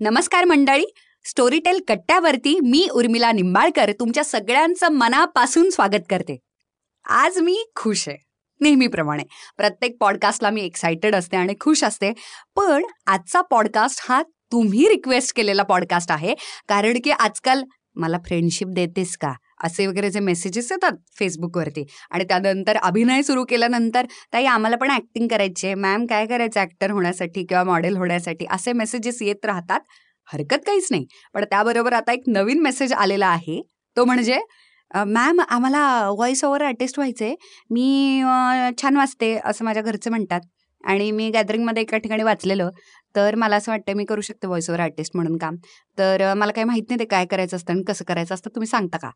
नमस्कार मंडळी. स्टोरीटेल कट्ट्यावरती मी उर्मिला निंबाळकर तुमच्या सगळ्यांचं मनापासून स्वागत करते. आज मी खुश आहे नेहमीप्रमाणे. प्रत्येक पॉडकास्टला मी एक्सायटेड असते आणि खुश असते. पण आजचा पॉडकास्ट हा तुम्ही रिक्वेस्ट केलेला पॉडकास्ट आहे. कारण की आजकाल मला फ्रेंडशिप देतेस का? असे वगैरे जे मेसेजेस येतात फेसबुकवरती आणि त्यानंतर अभिनय सुरू केल्यानंतर ताई आम्हाला पण ऍक्टिंग करायची आहे मॅम काय करायचं ऍक्टर होण्यासाठी किंवा मॉडेल होण्यासाठी? असे मेसेजेस येत राहतात. हरकत काहीच नाही. पण त्याबरोबर आता एक नवीन मेसेज आलेला आहे. तो म्हणजे मॅम आम्हाला व्हॉइस ओव्हर आर्टिस्ट व्हायचंय. मी छान वाचते असं माझ्या घरचे म्हणतात. आणि मी गॅदरिंगमध्ये एका ठिकाणी वाचलेलं. तर मला असं वाटतं मी करू शकते व्हॉइस ओव्हर आर्टिस्ट म्हणून काम. तर मला काही माहीत नाही ते काय करायचं असतं आणि कसं करायचं असतं. तुम्ही सांगता का?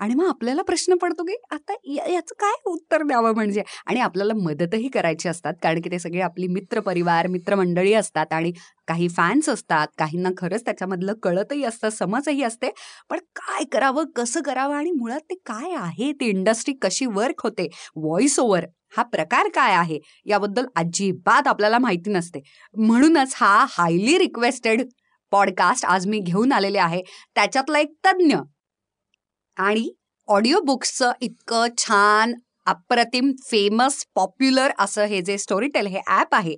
आणि मग आपल्याला प्रश्न पडतो की आता याचं काय उत्तर द्यावं म्हणजे? आणि आपल्याला मदतही करायची असतात कारण की ते सगळे आपली मित्र परिवार मित्रमंडळी असतात आणि काही फॅन्स असतात काहींना खरंच त्याच्यामधलं कळतही असतं समजही असते. पण काय करावं कसं करावं आणि मुळात ते काय आहे? ती इंडस्ट्री कशी वर्क होते? व्हॉइस ओव्हर हा प्रकार काय आहे? याबद्दल अजिबात आपल्याला माहिती नसते. म्हणूनच हा हायली रिक्वेस्टेड पॉडकास्ट आज मी घेऊन आलेले आहे. त्याच्यातला एक तज्ज्ञ आणि ऑडिओ बुक्सचं इतकं छान अप्रतिम फेमस पॉप्युलर असं हे जे स्टोरीटेल हे ॲप आहे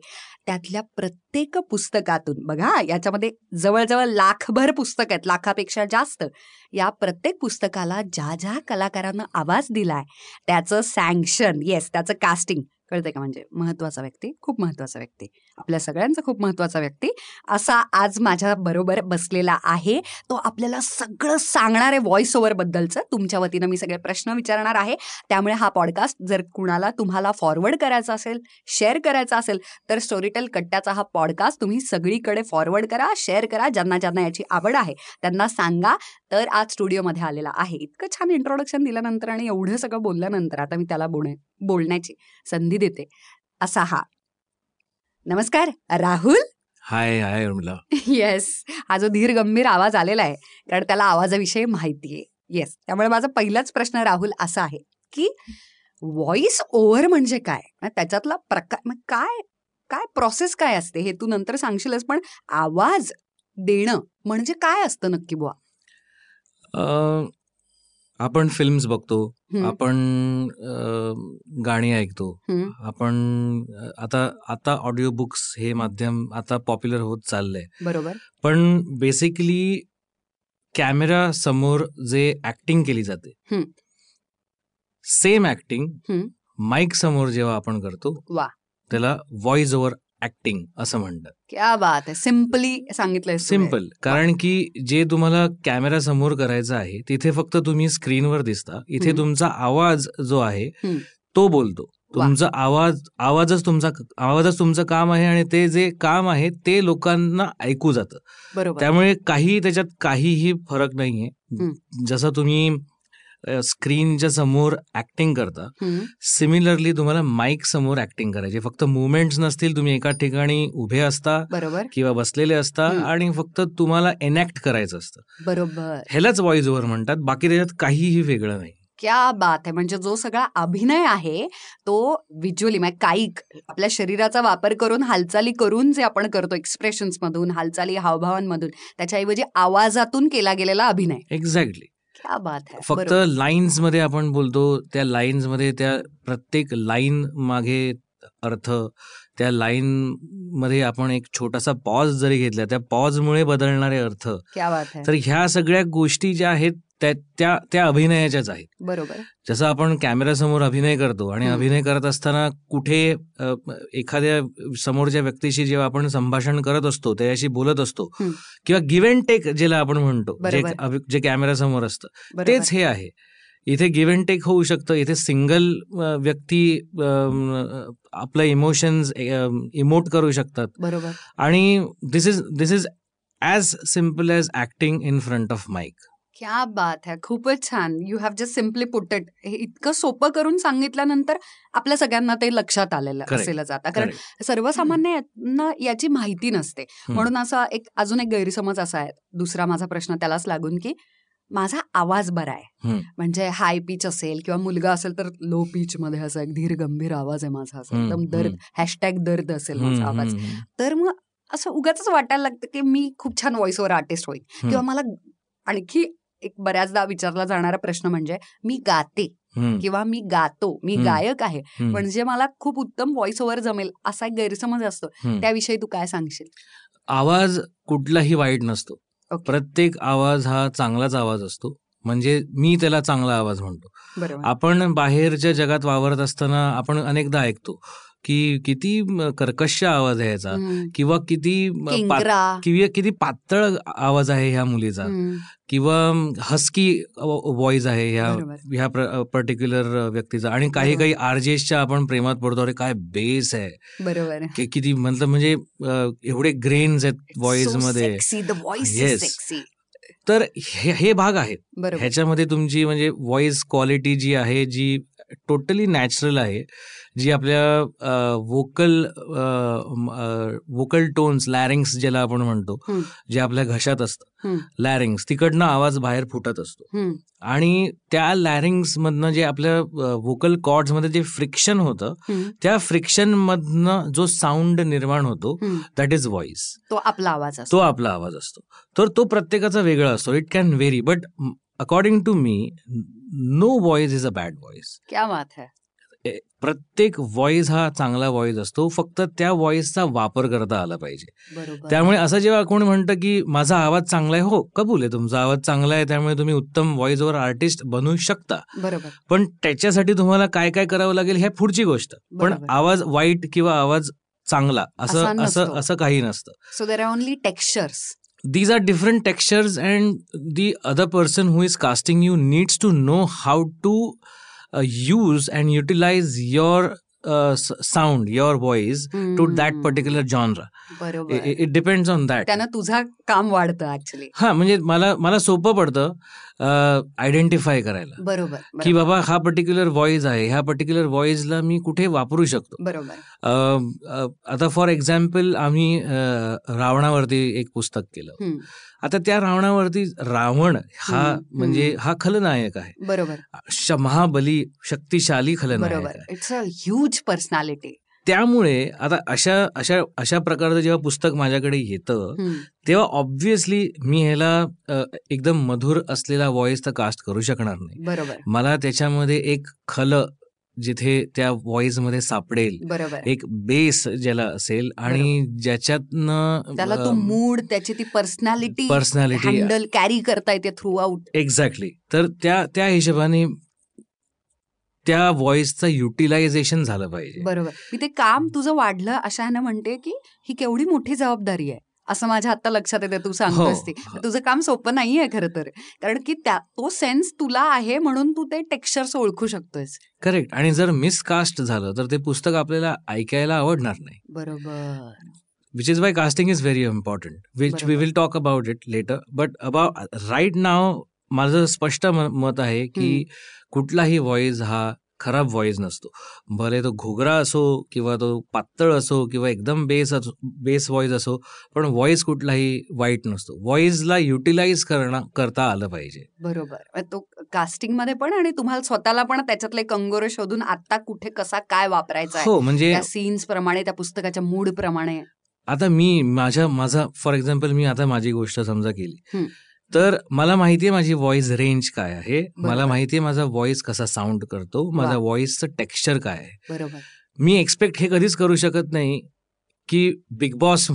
त्यातल्या प्रत्येक पुस्तकातून बघा याच्यामध्ये जवळजवळ लाखभर पुस्तक आहेत लाखापेक्षा जास्त या प्रत्येक पुस्तकाला ज्या ज्या कलाकारानं आवाज दिलाय त्याचं सँक्शन येस त्याचं कास्टिंग कळतंय का म्हणजे? महत्त्वाचा व्यक्ती खूप महत्त्वाचा व्यक्ती. आपल्या सगळ्यांचा खूप महत्त्वाचा व्यक्ती. असा आज माझ्या बरोबर बसलेला आहे. तो आपल्याला सगळं सांगणार आहे व्हॉइस ओव्हर बद्दलचं तुमच्या वतीनं मी सगळे प्रश्न विचारणार आहे. त्यामुळे हा पॉडकास्ट जर कुणाला तुम्हाला फॉरवर्ड करायचा असेल शेअर करायचा असेल तर स्टोरीटेल कट्ट्याचा हा पॉडकास्ट तुम्ही सगळीकडे फॉरवर्ड करा शेअर करा ज्यांना ज्यांना याची आवड आहे त्यांना सांगा. तर आज स्टुडिओमध्ये आलेला आहे. इतकं छान इंट्रोडक्शन दिल्यानंतर आणि एवढं सगळं बोलल्यानंतर आता मी त्याला बोलणे बोलण्याची संधी देते. असा हा. नमस्कार Rahul? Hi hi Urmila. Yes हा जो धीर गंभीर आवाज आलेला आहे कारण त्याला आवाजाविषयी माहिती आहे. येस त्यामुळे माझा पहिलाच प्रश्न राहुल असा आहे की व्हॉइस ओव्हर म्हणजे काय? त्याच्यातला प्रकार काय काय प्रोसेस काय असते हे तू नंतर सांगशीलच पण आवाज देणं म्हणजे काय असतं नक्की बुवा? आपण फिल्म्स बघतो आपण गाणी ऐकतो आपण आता आता ऑडिओ बुक्स हे माध्यम आता पॉप्युलर होत चाललंय बरोबर पण बेसिकली कॅमेरा समोर जे ऍक्टिंग केली जाते. Same acting. माईक समोर जेव्हा आपण करतो. त्याला व्हॉइस ओव्हर ऍक्टिंग असं म्हणतात क्या बात आहे सिम्पली सांगितलंय सिंपल कारण की जे तुम्हाला कॅमेरा समोर करायचं आहे तिथे फक्त तुम्ही स्क्रीनवर दिसता. इथे. तुमचा आवाज जो आहे. तो बोलतो. तुमचा आवाज आवाजच तुमचा आवाजच तुमचं काम आहे आणि ते जे काम आहे ते लोकांना ऐकू जातं. त्यामुळे काही त्याच्यात काहीही फरक नाहीये. जसं तुम्ही स्क्रीनच्या समोर ऍक्टिंग करता. सिमिलरली तुम्हाला माईक समोर ऍक्टिंग करायची फक्त मुवमेंट्स नसतील तुम्ही एका ठिकाणी उभे असता बरोबर. किंवा बसलेले असता. आणि फक्त तुम्हाला एनॅक्ट करायचं असतं. बरोबर. ह्यालाच व्हॉइस ओव्हर म्हणतात. बाकी त्याच्यात काहीही वेगळं नाही. क्या बात आहे. म्हणजे जो सगळा अभिनय आहे तो व्हिज्युअली म्हणजे कायिक आपल्या शरीराचा वापर करून हालचाली करून जे आपण करतो एक्सप्रेशन्स मधून हालचाली हावभावांमधून त्याच्याऐवजी आवाजातून केला गेलेला अभिनय. एक्झॅक्टली क्या बात फक्त. लाईन्समध्ये आपण बोलतो त्या लाईन्समध्ये त्या प्रत्येक लाईन मागे अर्थ त्या लाईन मध्ये आपण एक छोटासा पॉज जरी घेतला त्या पॉज मुळे बदलणारे अर्थ. क्या बात आहे तर ह्या सगळ्या गोष्टी ज्या आहेत त्या त्या त्या अभिनयाच्याच आहेत. बरोबर. जसं आपण कॅमेऱ्यासमोर अभिनय करतो आणि. अभिनय करत असताना कुठे एखाद्या समोरच्या व्यक्तीशी जेव्हा आपण संभाषण करत असतो त्याच्याशी बोलत असतो. किंवा गिव्ह अँड टेक ज्याला आपण म्हणतो जे कॅमेऱ्यासमोर असतं तेच हे आहे. इथे गिव्ह अँड टेक होऊ शकतं. इथे सिंगल व्यक्ती आपलं इमोशन्स इमोट करू शकतात. बरोबर. आणि this is this is as simple as acting in front of mic क्या बात आहे खूपच छान. You have just simply put it हे इतकं सोपं करून सांगितल्यानंतर आपल्या सगळ्यांना ते लक्षात आलेलं. असेलच आता. कारण सर्वसामान्यांना याची माहिती नसते. म्हणून असा एक अजून एक गैरसमज असा आहे. दुसरा माझा प्रश्न त्यालाच लागून की माझा आवाज बरा आहे. म्हणजे हाय पिच असेल किंवा मुलगा असेल तर लो पिच मध्ये असा एक धीर गंभीर आवाज आहे माझा असा एकदम दर्द. हॅशटॅग दर्द असेल माझा आवाज. तर मग असं उगाच वाटायला लागतं की मी खूप छान व्हॉइस ओव्हर आर्टिस्ट होईल. किंवा मला आणखी एक बऱ्याचदा विचारला जाणारा प्रश्न म्हणजे मी गाते किंवा मी गातो मी. गायक आहे म्हणजे मला खूप उत्तम व्हॉइस ओव्हर जमेल असा एक गैरसमज असतो. त्याविषयी तू काय सांगशील आवाज कुठलाही वाईट नसतो प्रत्येक आवाज हा चांगलाच आवाज असतो. म्हणजे मी त्याला चांगला आवाज म्हणतो. आपण बाहेरच्या जगात वावरत असताना आपण अनेकदा ऐकतो. की किती कर्कश आवाज आहे याचा. किंवा किती किंवा किती पातळ आवाज आहे ह्या मुलीचा. किंवा हस्की व्हॉइस आहे ह्या. ह्या पर्टिक्युलर व्यक्तीचा आणि काही. काही आरजेसच्या आपण प्रेमात पडतो अरे काय बेस आहे बरोबर की किती मतलब म्हणजे एवढे ग्रेन्स आहेत व्हॉइसमध्ये. सेक्सी तर हे भाग आहेत ह्याच्यामध्ये तुमची म्हणजे व्हॉइस क्वालिटी जी आहे जी टोटली नॅचरल आहे जी आपल्या वोकल वोकल टोन्स लॅरिंग्स ज्याला आपण म्हणतो. जे आपल्या घशात असतं. लॅरिंग्स तिकडनं आवाज बाहेर फुटत असतो. आणि त्या लॅरिंग्स मधनं जे आपल्या वोकल कॉर्ड्समध्ये जे फ्रिक्शन होतं. त्या फ्रिक्शन मधनं जो साऊंड निर्माण होतो. दॅट इज व्हॉइस तो आपला आवाज तो आपला आवाज असतो तर तो प्रत्येकाचा वेगळा असतो it can very but according to me no voice is a bad voice क्या बात है प्रत्येक व्हॉइस हा चांगला व्हॉइस असतो. फक्त त्या व्हॉइसचा वापर करता आला पाहिजे. त्यामुळे असं जेव्हा कोण म्हणतं की माझा आवाज चांगला आहे हो कबूल आहे तुमचा आवाज चांगला आहे त्यामुळे तुम्ही उत्तम व्हॉइस ओव्हर आर्टिस्ट बनू शकता. पण त्याच्यासाठी तुम्हाला काय काय करावं लागेल ह्या पुढची गोष्ट. पण. आवाज वाईट किंवा आवाज चांगला असा असं. असं असं काही नसतं. So there are only textures these are different textures and the other person who is casting you needs to know how to uh, use and utilize your uh, sound your voice to that particular genre. बरोबर. It, it depends on that. त्यानं तुझा काम वाढतं actually हा म्हणजे मला मला सोपं पडतं आयडेंटिफाय करायला. बरोबर की बाबा हा पर्टिक्युलर व्हॉइस आहे ह्या पर्टिक्युलर व्हॉइसला मी कुठे वापरू शकतो? बरोबर. आता फॉर एक्झाम्पल आम्ही रावणावरती एक पुस्तक केलं. आता त्या रावणावरती रावण हा म्हणजे. हा खलनायक आहे. बरोबर. महाबली शक्तिशाली खलनायक बरोबर. आहे. इट्स अ ह्यूज पर्सनॅलिटी त्यामुळे आता अशा अशा अशा प्रकारचं जेव्हा पुस्तक माझ्याकडे येतं तेव्हा ऑब्व्हियसली मी ह्याला एकदम मधुर असलेला व्हॉइस तर कास्ट करू शकणार नाही. बरोबर. मला त्याच्यामध्ये एक खल जिथे त्या व्हॉइसमध्ये सापडेल. बरोबर. एक बेस ज्याला असेल आणि ज्याच्यातनं त्याला तो मूड त्याची ती पर्सनॅलिटी पर्सनॅलिटी हँडल कॅरी करता येते थ्रू आउट एक्झॅक्टली तर त्या त्या हिशोबाने त्या व्हॉइसचं युटिलायझेशन झालं पाहिजे. बरोबर. मी ते काम तुझं वाढलं अशा ह्यानं म्हणते की ही केवढी मोठी जबाबदारी आहे. असं माझ्या आता लक्षात येते तू सांगतोस ती हो. तुझं काम सोपं नाहीये खरं तर. कारण की त्या तो सेन्स तुला आहे म्हणून तू ते टेक्स्चर्स ओळखू शकतोयस. करेक्ट. आणि जर मिसकास्ट झालं तर ते पुस्तक आपल्याला ऐकायला आवडणार नाही. बरोबर. Which is why casting is very important which we. Will talk about it later but about right now माझं स्पष्ट मत आहे की. कुठलाही व्हॉइस हा खराब व्हॉइस नसतो. भले तो घोगरा असो किंवा तो पातळ असो किंवा एकदम बेस असो बेस व्हॉइस असो पण व्हॉइस कुठलाही वाईट नसतो. व्हॉइसला युटिलाइज करणं करता आलं पाहिजे. बरोबर. तो कास्टिंगमध्ये पण आणि तुम्हाला स्वतःला पण त्याच्यातले कंगोरे शोधून आता कुठे कसा काय वापरायचा हो म्हणजे सीन्स प्रमाणे त्या पुस्तकाच्या मूड प्रमाणे. आता मी माझ्या माझा फॉर एक्झाम्पल मी आता माझी गोष्ट समजा केली. तर मला माहितीये माझी व्हॉइस रेंज काय आहे. मला. माहितीये माझा व्हॉइस कसा साऊंड करतो. माझा. व्हॉइसचं टेक्स्चर काय आहे. बरोबर. मी एक्सपेक्ट हे कधीच करू शकत नाही की बिग बॉस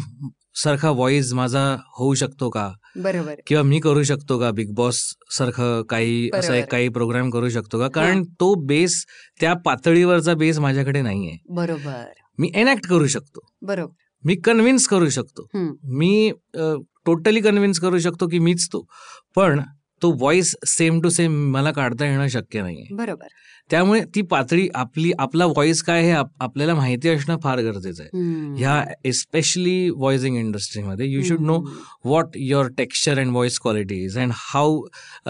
सारखा व्हॉइस माझा होऊ शकतो का? बरोबर. किंवा मी करू शकतो का बिग बॉस सारखं काही असं. एक काही प्रोग्राम करू शकतो का? कारण तो बेस त्या पातळीवरचा बेस माझ्याकडे नाहीये. बरोबर. मी एनॅक्ट करू शकतो. बरोबर. मी कन्व्हिन्स करू शकतो. मी टोटली कन्व्हिन्स करू शकतो की मीच तो पण तो व्हॉइस सेम टू सेम मला काढता येणं शक्य नाहीये बरोबर त्यामुळे ती पातळी आपली आपला व्हॉइस काय हे आप- आपल्याला माहिती असणं फार गरजेचं आहे. ह्या एस्पेशली व्हॉइसिंग इंडस्ट्रीमध्ये you should know hmm. what your texture and voice quality is and how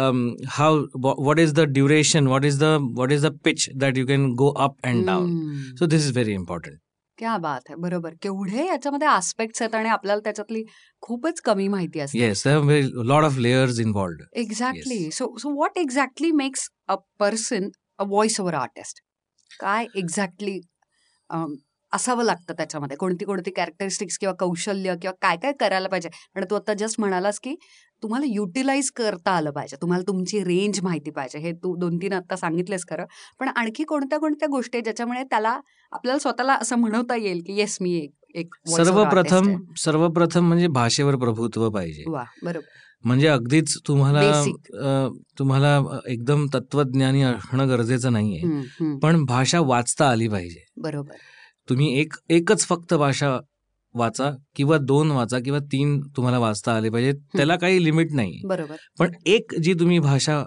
um, how wha- what is the duration what is the what is the pitch that you can go up and down हम्म. so क्या बात आहे बरोबर. केवढे याच्यामध्ये aspects आहेत आणि आपल्याला त्याच्यातली खूपच कमी माहिती असते. Very, lot of layers involved. Exactly so so what exactly makes a person a voice over artist काय एक्झॅक्टली असावं लागतं त्याच्यामध्ये? कोणती कोणती कॅरेक्टरिस्टिक्स किंवा कौशल्य किंवा काय काय करायला पाहिजे? आणि तू आता जस्ट म्हणालास की तुम्हाला युटिलाइज करता आलं पाहिजे. तुम्हाला तुमची रेंज माहिती पाहिजे. हे तू दोन तीन आता सांगितलेस खरं. पण आणखी कोणत्या कोणत्या गोष्टी आहेत ज्याच्यामुळे त्याला आपल्याला स्वतःला असं म्हणवता येईल की येस मी एक सर्वप्रथम. सर्वप्रथम म्हणजे भाषेवर प्रभुत्व पाहिजे. बरोबर. म्हणजे अगदीच तुम्हाला तुम्हाला एकदम तत्वज्ञानी असणं गरजेचं नाहीये. पण भाषा वाचता आली पाहिजे. बरोबर. तुम्ही एक एकच फक्त भाषा वाचा किंवा दोन वाचा किंवा तीन तुम्हाला वाचता आले पाहिजे त्याला काही लिमिट नाही. बरोबर. पण एक जी तुम्ही भाषा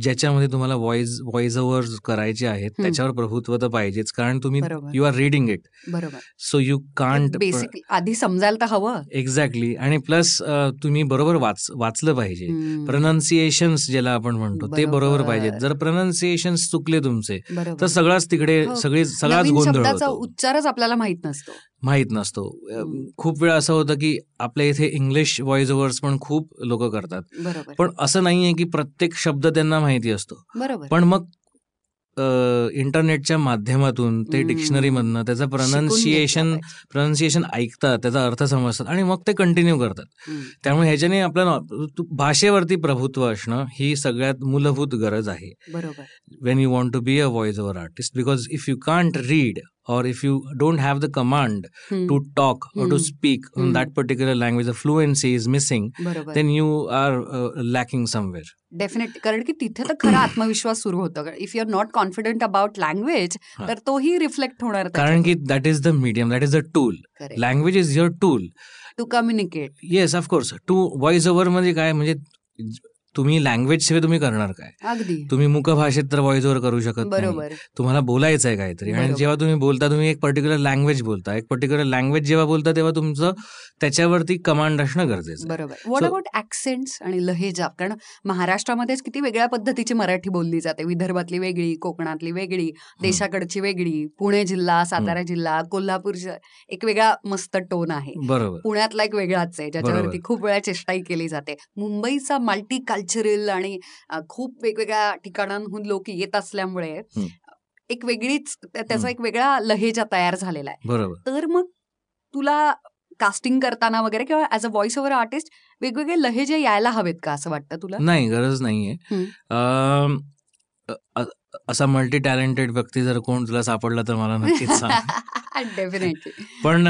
ज्याच्यामध्ये तुम्हाला व्हॉइस व्हॉइस ओव्हर करायचे आहेत त्याच्यावर प्रभुत्व तर पाहिजेच कारण तुम्ही यू आर रिडिंग इट बरोबर. सो यू कांट बेसिक आधी समजायला तर हवं. एक्झॅक्टली आणि प्लस तुम्ही बरोबर वाच वाचलं पाहिजे. प्रनन्सिएशन्स ज्याला आपण म्हणतो ते बरोबर. पाहिजेत. जर प्रनन्सिएशन्स चुकले तुमचे तर सगळंच तिकडे हो. सगळी सगळाच गोंधळ उच्चारच आपल्याला माहीत नसतो. माहीत नसतो. अ. खूप वेळा असं होतं की आपल्या इथे इंग्लिश व्हॉइस ओव्हर्स पण खूप लोक करतात. पण असं नाहीये की प्रत्येक शब्द त्यांना माहिती असतो. पण मग अ, इंटरनेटच्या माध्यमातून ते हम्म. डिक्शनरी मधनं त्याचं प्रनन्सिएशन. प्रनन्सिएशन ऐकतात त्याचा अर्थ समजतात आणि मग ते कंटिन्यू करतात. त्यामुळे ह्याच्याने आपल्याला भाषेवरती प्रभुत्व असणं ही सगळ्यात मूलभूत गरज आहे. बरोबर. When you want to be a voice over artist because if you can't read or if you don't have the command हम्म, to talk or to Hmm. speak in Hmm. that particular language the fluency is missing बरोबर. then you are uh, lacking somewhere. Definitely कारण की तिथे तर खरा आत्मविश्वास सुरू होतो. If you are not confident about language हा. तर तोही रिफ्लेक्ट होणार कारण की that is the medium that is the tool language is your tool to communicate yes of course to voice over म्हणजे काय म्हणजे तुम्ही लँग्वेज शिवाय तुम्ही करणार काय? अगदी. तुम्ही मुख भाषेत तर व्हॉइस ओव्हर करू शकत नाही. तुम्हाला बोलायचं आहे काहीतरी. आणि. जेव्हा तुम्ही बोलता तुम्ही एक पर्टिक्युलर लँग्वेज बोलता. एक पर्टिक्युलर लँग्वेज जेव्हा बोलता तेव्हा तुमचं त्याच्यावरती कमांड असणं गरजेचं. बरोबर. व्हॉट So- अबाउट ऍक्सेंट्स आणि लहेजा? कारण महाराष्ट्रामध्येच किती वेगळ्या पद्धतीची मराठी बोलली जाते. विदर्भातली वेगळी कोकणातली वेगळी देशाकडची वेगळी पुणे जिल्हा सातारा जिल्हा कोल्हापूर एक वेगळा मस्त टोन आहे. बरोबर. पुण्यातला एक वेगळाच आहे. ज्याच्यावरती. खूप वेळा चेष्टाही केली जाते. मुंबईचा मल्टी कल्चरल आणि खूप वेगवेगळ्या ठिकाणांहून लोक येत असल्यामुळे. एक वेगळीच त्या- त्याचा. एक वेगळा लहेजा तयार झालेला आहे. बरोबर. तर मग तुला कास्टिंग करताना वगैरे किंवा as a voice over artist वेगवेगळे लहेजे यायला हवेत का असं वाटतं तुला? नाही गरज नाहीये. असा मल्टी टॅलेंटेड व्यक्ती जर कोण तुला सापडला तर मला नक्कीच सांग. डेफिनेटली पण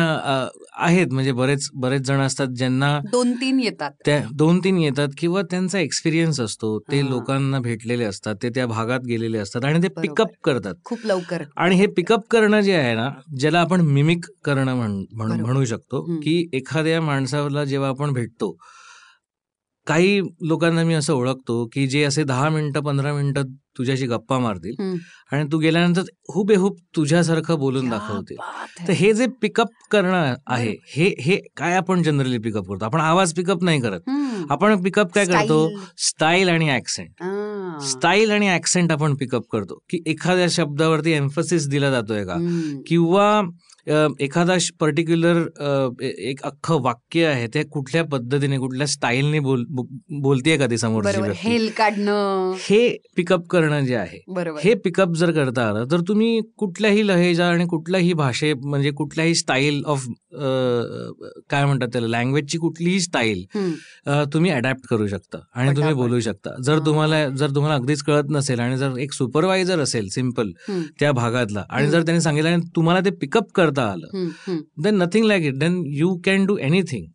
आहेत. म्हणजे बरेच बरेच जण असतात ज्यांना दोन तीन येतात. त्या दोन तीन येतात किंवा त्यांचा एक्सपिरियन्स असतो. ते. लोकांना भेटलेले असतात. ते त्या भागात गेलेले असतात आणि ते. पिकअप करतात. खूप लवकर. आणि हे पिकअप करणं जे आहे ना ज्याला आपण मिमिक करणं म्हण- शकतो. की एखाद्या माणसाला जेव्हा आपण भेटतो काही लोकांना मी असं ओळखतो की जे असे दहा मिनिटं पंधरा मिनिटं तुझ्याशी गप्पा मारतील. आणि तू गेल्यानंतर हुबेहूब तुझ्यासारखं बोलून दाखवतील तर है. जे पिकअप करणं आहे हे हे काय आपण जनरली पिकअप करतो आपण आवाज पिकअप नाही करत. आपण पिकअप काय करतो. स्टाईल आणि ऍक्सेंट. स्टाईल आणि ऍक्सेंट आपण पिकअप करतो की एखाद्या शब्दावरती एम्फसिस दिला जातोय का. किंवा एखादा पर्टिक्युलर एक अख्खं वाक्य आहे ते कुठल्या पद्धतीने कुठल्या स्टाईलने बोल बोलतीये का ती व्यक्ती हेल काढणं हे पिकअप करणं जे आहे हे पिकअप जर करता आलं तर तुम्ही कुठल्याही लहेजा आणि कुठल्याही भाषे म्हणजे कुठल्याही स्टाईल ऑफ काय म्हणतात त्याला लँग्वेजची कुठलीही स्टाईल. तुम्ही अडॅप्ट करू शकता आणि तुम्ही. बोलू शकता जर. तुम्हाला जर तुम्हाला अगदीच कळत नसेल आणि जर एक सुपरवायझर असेल सिंपल. त्या भागातला आणि. जर त्यांनी सांगितलं आणि तुम्हाला ते पिकअप करता आलं हं. हं. Then nothing like it then you can do anything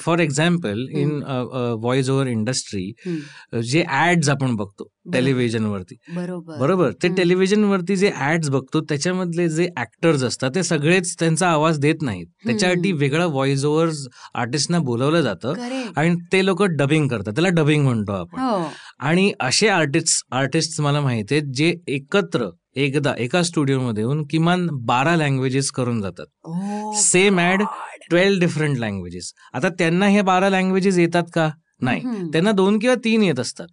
for example in voice over industry. जे ऍड्स आपण बघतो टेलिव्हिजनवरती बरोबर. बरोबर? ते. टेलिव्हिजनवरती जे ऍड्स बघतो त्याच्यामधले जे ऍक्टर्स असतात ते सगळेच त्यांचा आवाज देत नाहीत. त्याच्यासाठी वेगळं व्हॉइस ओव्हर आर्टिस्टना बोलवलं जातं आणि ते लोक डबिंग करतात. त्याला डबिंग म्हणतो आपण. हो. आणि असे आर्टिस्ट आर्टिस्ट मला माहिती आहेत जे एकत्र एकदा एका स्टुडिओमध्ये येऊन किमान बारा लँग्वेजेस करून जातात. Oh Same ad, God. Twelve different languages आता त्यांना हे बारा लँग्वेजेस येतात का नाही. त्यांना दोन किंवा तीन येत असतात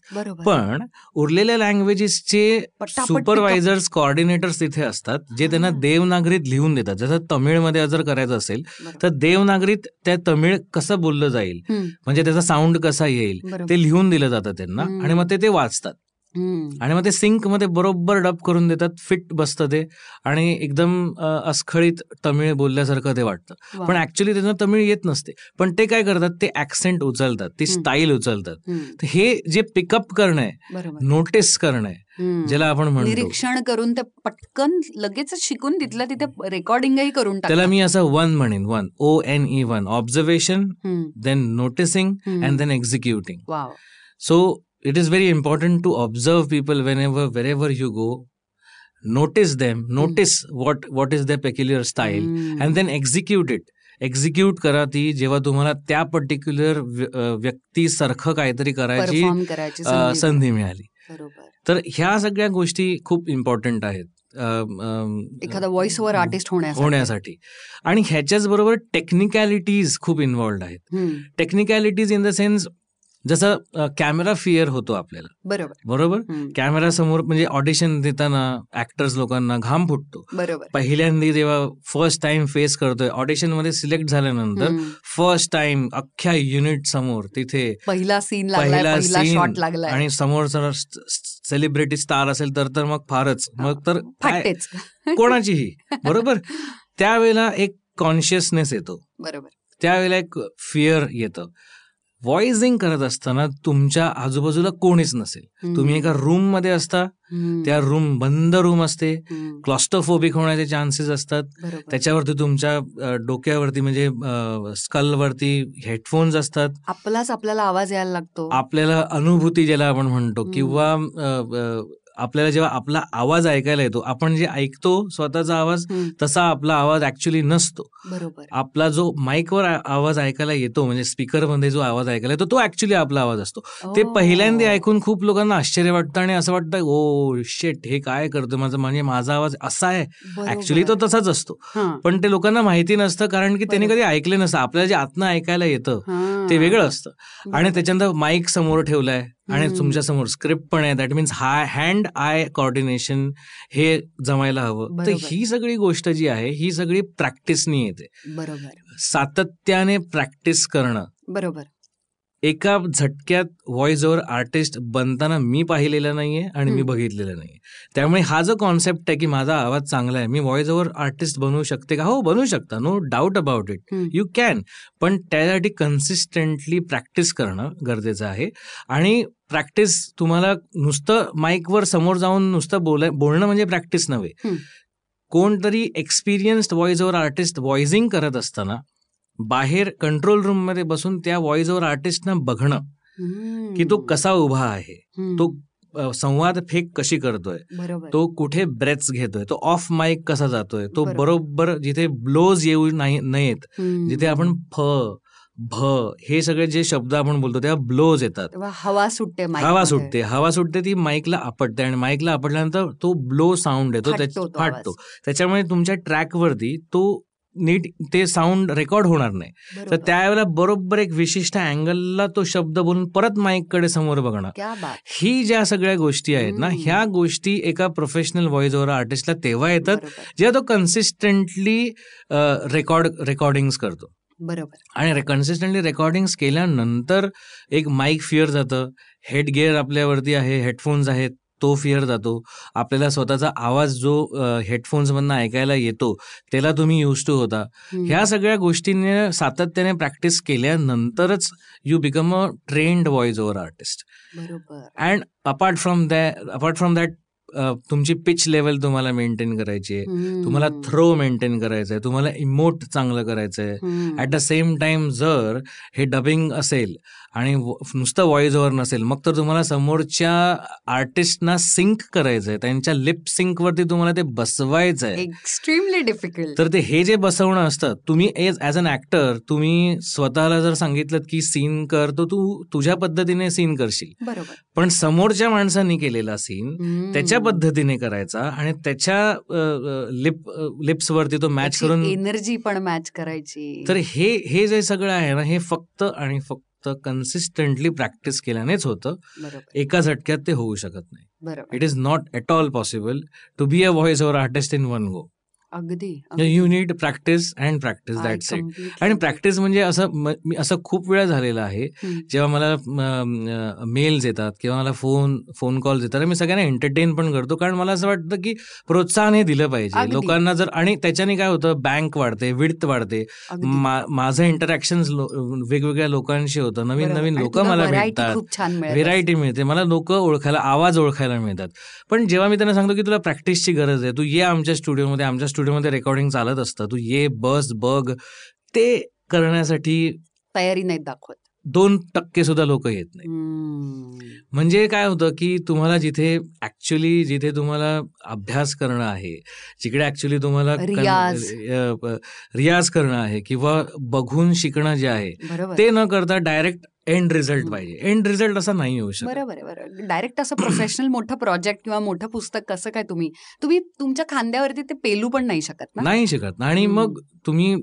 पण उरलेल्या लँग्वेजेसचे सुपरवायझर्स कॉर्डिनेटर्स तिथे असतात जे त्यांना. देवनागरीत लिहून देतात जसं तमिळमध्ये जर करायचं असेल. तर देवनागरीत त्या तमिळ कसं बोललं जाईल. म्हणजे त्याचा साऊंड कसा येईल ते लिहून दिलं जातं त्यांना. आणि मग ते ते वाचतात. आणि मग ते सिंकमध्ये बरोबर डब करून देतात फिट बसतं ते. आणि एकदम अस्खळीत तमिळ बोलल्यासारखं ते वाटतं. पण ऍक्च्युली त्यांना तमिळ येत नसते. पण ते काय करतात ते ऍक्सेंट उचलतात ती. स्टाईल उचलतात. हे जे पिकअप करणं आहे नोटीस करणं आहे. ज्याला आपण म्हणतो. निरीक्षण करून ते पटकन लगेच शिकून तिथल्या तिथे रेकॉर्डिंगही करून त्याला मी असं वन म्हणेन one O N E one observation. Then noticing. And then executing So it is very important to observe people whenever, wherever you go. Notice them, notice what what is their peculiar style, हम्म. and then execute it. Execute करा ती जेव्हा तुम्हाला त्या particular व्यक्तीसारखं काहीतरी करायची संधी मिळाली तर ह्या सगळ्या गोष्टी खूप इम्पॉर्टंट आहेत एखादा व्हॉइस ओव्हर आर्टिस्ट होण्यासाठी आणि ह्याच्याच बरोबर टेक्निकॅलिटीज खूप इन्व्हॉल्ड आहेत. टेक्निकॅलिटीज इन द सेन्स जसं कॅमेरा फिअर होतो आपल्याला. बरोबर. बरोबर. कॅमेरा समोर म्हणजे ऑडिशन देताना ऍक्टर्स लोकांना घाम फुटतो. बरोबर. पहिल्यांदा जेव्हा फर्स्ट टाइम फेस करतोय ऑडिशनमध्ये सिलेक्ट झाल्यानंतर. फर्स्ट टाइम अख्ख्या युनिट समोर तिथे पहिला सीन पहिला लागलाय. आणि समोर जर सेलिब्रिटी स्टार असेल तर तर मग फारच. मग तर कोणाचीही. बरोबर? त्यावेळेला एक कॉन्शियसनेस येतो. बरोबर. त्यावेळेला एक फिअर येतं. व्हॉइसिंग करत असताना तुमच्या आजूबाजूला कोणीच नसेल. तुम्ही एका रूममध्ये असता. त्या रूम बंद रूम असते. क्लॉस्टोफोबिक होण्याचे चान्सेस असतात त्याच्यावरती तुमच्या डोक्यावरती म्हणजे स्कलवरती हेडफोन्स असतात आपलाच आपल्याला आवाज यायला लागतो आपल्याला अनुभूती ज्याला आपण म्हणतो. किंवा आपल्याला जेव्हा आपला आवाज ऐकायला येतो आपण जे ऐकतो स्वतःचा आवाज. तसा आपला आवाज ऍक्च्युली नसतो बरोबर आपला जो माईकवर आवाज ऐकायला येतो म्हणजे स्पीकरमध्ये जो आवाज ऐकायला येतो तो ऍक्च्युली आपला आवाज असतो ते. पहिल्यांदा ऐकून खूप लोकांना आश्चर्य वाटतं आणि असं वाटतं ओ शेट हे काय करतो माझं म्हणजे माझा आवाज असा आहे. ऍक्च्युली तो तसाच असतो. पण ते लोकांना माहिती नसतं कारण की त्यांनी. कधी ऐकले नसतं आपल्याला जे आतनं ऐकायला येतं. ते वेगळं असतं आणि. त्याच्यानंतर माईक समोर ठेवलाय आणि. तुमच्यासमोर स्क्रिप्ट पण आहे. That means high hand eye coordination हे जमायला हवं. तर. ही सगळी गोष्ट जी आहे ही सगळी प्रॅक्टिसनी येते. बरोबर. सातत्याने प्रॅक्टिस करणं. बरोबर. एका झटक्यात व्हॉइस ओव्हर आर्टिस्ट बनताना मी पाहिलेलं नाहीये आणि मी. बघितलेलं नाहीये. त्यामुळे हा जो कॉन्सेप्ट आहे की माझा आवाज चांगला आहे मी व्हॉइस ओव्हर आर्टिस्ट बनवू शकते का? हो बनवू शकता. No doubt about it. You can पण त्यासाठी कन्सिस्टंटली प्रॅक्टिस करणं गरजेचं आहे. आणि प्रॅक्टिस तुम्हाला नुसतं माईकवर समोर जाऊन नुसतं बोलाय बोलणं म्हणजे प्रॅक्टिस नव्हे. कोणतरी experienced voice over artist voicing करत असताना बाहेर कंट्रोल रूममध्ये बसून त्या व्हॉइस ओव्हर आर्टिस्टना बघणं. की तो कसा उभा आहे. तो संवाद फेक कशी करतोय तो कुठे ब्रेथ्स घेतोय तो ऑफ माईक कसा जातोय तो बरोबर. जिथे ब्लोज येऊ नाही नयेत. जिथे आपण फ भ हे सगळे जे शब्द आपण बोलतो तेव्हा ब्लोज येतात हवा सुटते हवा. सुटते हवा सुटते ती माईकला आपटते आणि माईकला आपटल्यानंतर तो ब्लो साऊंड येतो फाटतो. त्याच्यामुळे तुमच्या ट्रॅकवरती तो नीट ते साऊंड रेकॉर्ड होणार नाही तर. त्यावेळेला बरोबर एक विशिष्ट अँगलला तो शब्द बोलून परत माईककडे समोर बघणं ही ज्या सगळ्या गोष्टी आहेत ना. ह्या गोष्टी एका प्रोफेशनल व्हॉइस ओव्हर आर्टिस्टला तेव्हा येतात जेव्हा तो कन्सिस्टंटली रेकॉर्ड रेकॉर्डिंग करतो बरोबर. आणि कन्सिस्टंटली रेकॉर्डिंग केल्यानंतर एक माईक फिअर जातं. हेड गिअर आपल्यावरती आहे हेडफोन्स आहेत तो फिअर जातो. आपल्याला स्वतःचा आवाज जो हेडफोन्स मधनं ऐकायला येतो त्याला तुम्ही युज टू होता. ह्या सगळ्या गोष्टींनी सातत्याने प्रॅक्टिस केल्यानंतरच you become a trained voice over artist and apart from that apart from that तुमची पिच लेवल तुम्हाला मेंटेन करायची आहे. तुम्हाला थ्रो मेंटेन करायचं आहे तुम्हाला इमोट चांगलं करायचं आहे. ऍट द सेम टाइम जर हे डबिंग असेल आणि नुसतं व्हॉइस ओव्हर नसेल मग तर तुम्हाला समोरच्या आर्टिस्टना सिंक करायचं आहे त्यांच्या लिप सिंक वरती तुम्हाला ते बसवायचं आहे एक्स्ट्रीमली डिफिकल्ट तर ते हे जे बसवणं असतं तुम्ही एज ॲज अन ऍक्टर तुम्ही स्वतःला जर सांगितलं की सीन कर तर तू तुझ्या पद्धतीने सीन करशील. बरोबर. पण समोरच्या माणसांनी केलेला सीन. त्याच्या पद्धतीने करायचा आणि त्याच्या लिप लिप्स वरती तो मॅच करून एनर्जी पण मॅच करायची. तर हे हे जे सगळं आहे ना हे फक्त आणि फक्त कन्सिस्टंटली प्रॅक्टिस केल्यानेच होतं. एका झटक्यात ते होऊ शकत नाही. It is not at all possible to be a voice over artist in one go अगदी you need practice and practice that's it आणि प्रॅक्टिस म्हणजे असं म- असं खूप वेळा झालेलं आहे. जेव्हा मला मेल्स येतात किंवा मला फोन फोन कॉल्स येतात मी सगळ्यांना एंटरटेन पण करतो. कारण मला असं वाटतं की प्रोत्साहन हे दिलं पाहिजे. लोकांना जर आणि त्याच्याने काय होतं बँक वाढते विड्थ वाढते. माझं इंटरॅक्शन वेगवेगळ्या लोकांशी होतं. नवीन नवीन लोक मला भेटतात. व्हेरायटी मिळते मला लोक ओळखायला आवाज ओळखायला मिळतात. पण जेव्हा मी त्यांना सांगतो की तुला प्रॅक्टिसची गरज आहे तू ये आमच्या स्टुडिओमध्ये आमच्या स्टुडिओमध्ये रेकॉर्डिंग चालत असतं. तू ये बस बघ. ते करण्यासाठी तयारी नाही दाखवत. दोन टक्के सुद्धा लोक येत नाही हम्म. म्हणजे काय होतं की तुम्हाला जिथे ऍक्च्युली जिथे तुम्हाला अभ्यास करणं आहे जिकडे ऍक्च्युली तुम्हाला रियाज. रियाज करणं आहे किंवा बघून शिकणं जे आहे ते न करता डायरेक्ट एंड रिझल्ट. पाहिजे. एंड रिझल्ट असा नाही होऊ शकत. बरोबर डायरेक्ट असं प्रोफेशनल मोठं प्रोजेक्ट किंवा मोठं पुस्तक कसं काय तुम्ही तुम्ही तुमच्या खांद्यावरती ते पेलू पण नाही शकत ना? नाही शिकत. आणि. मग तुम्ही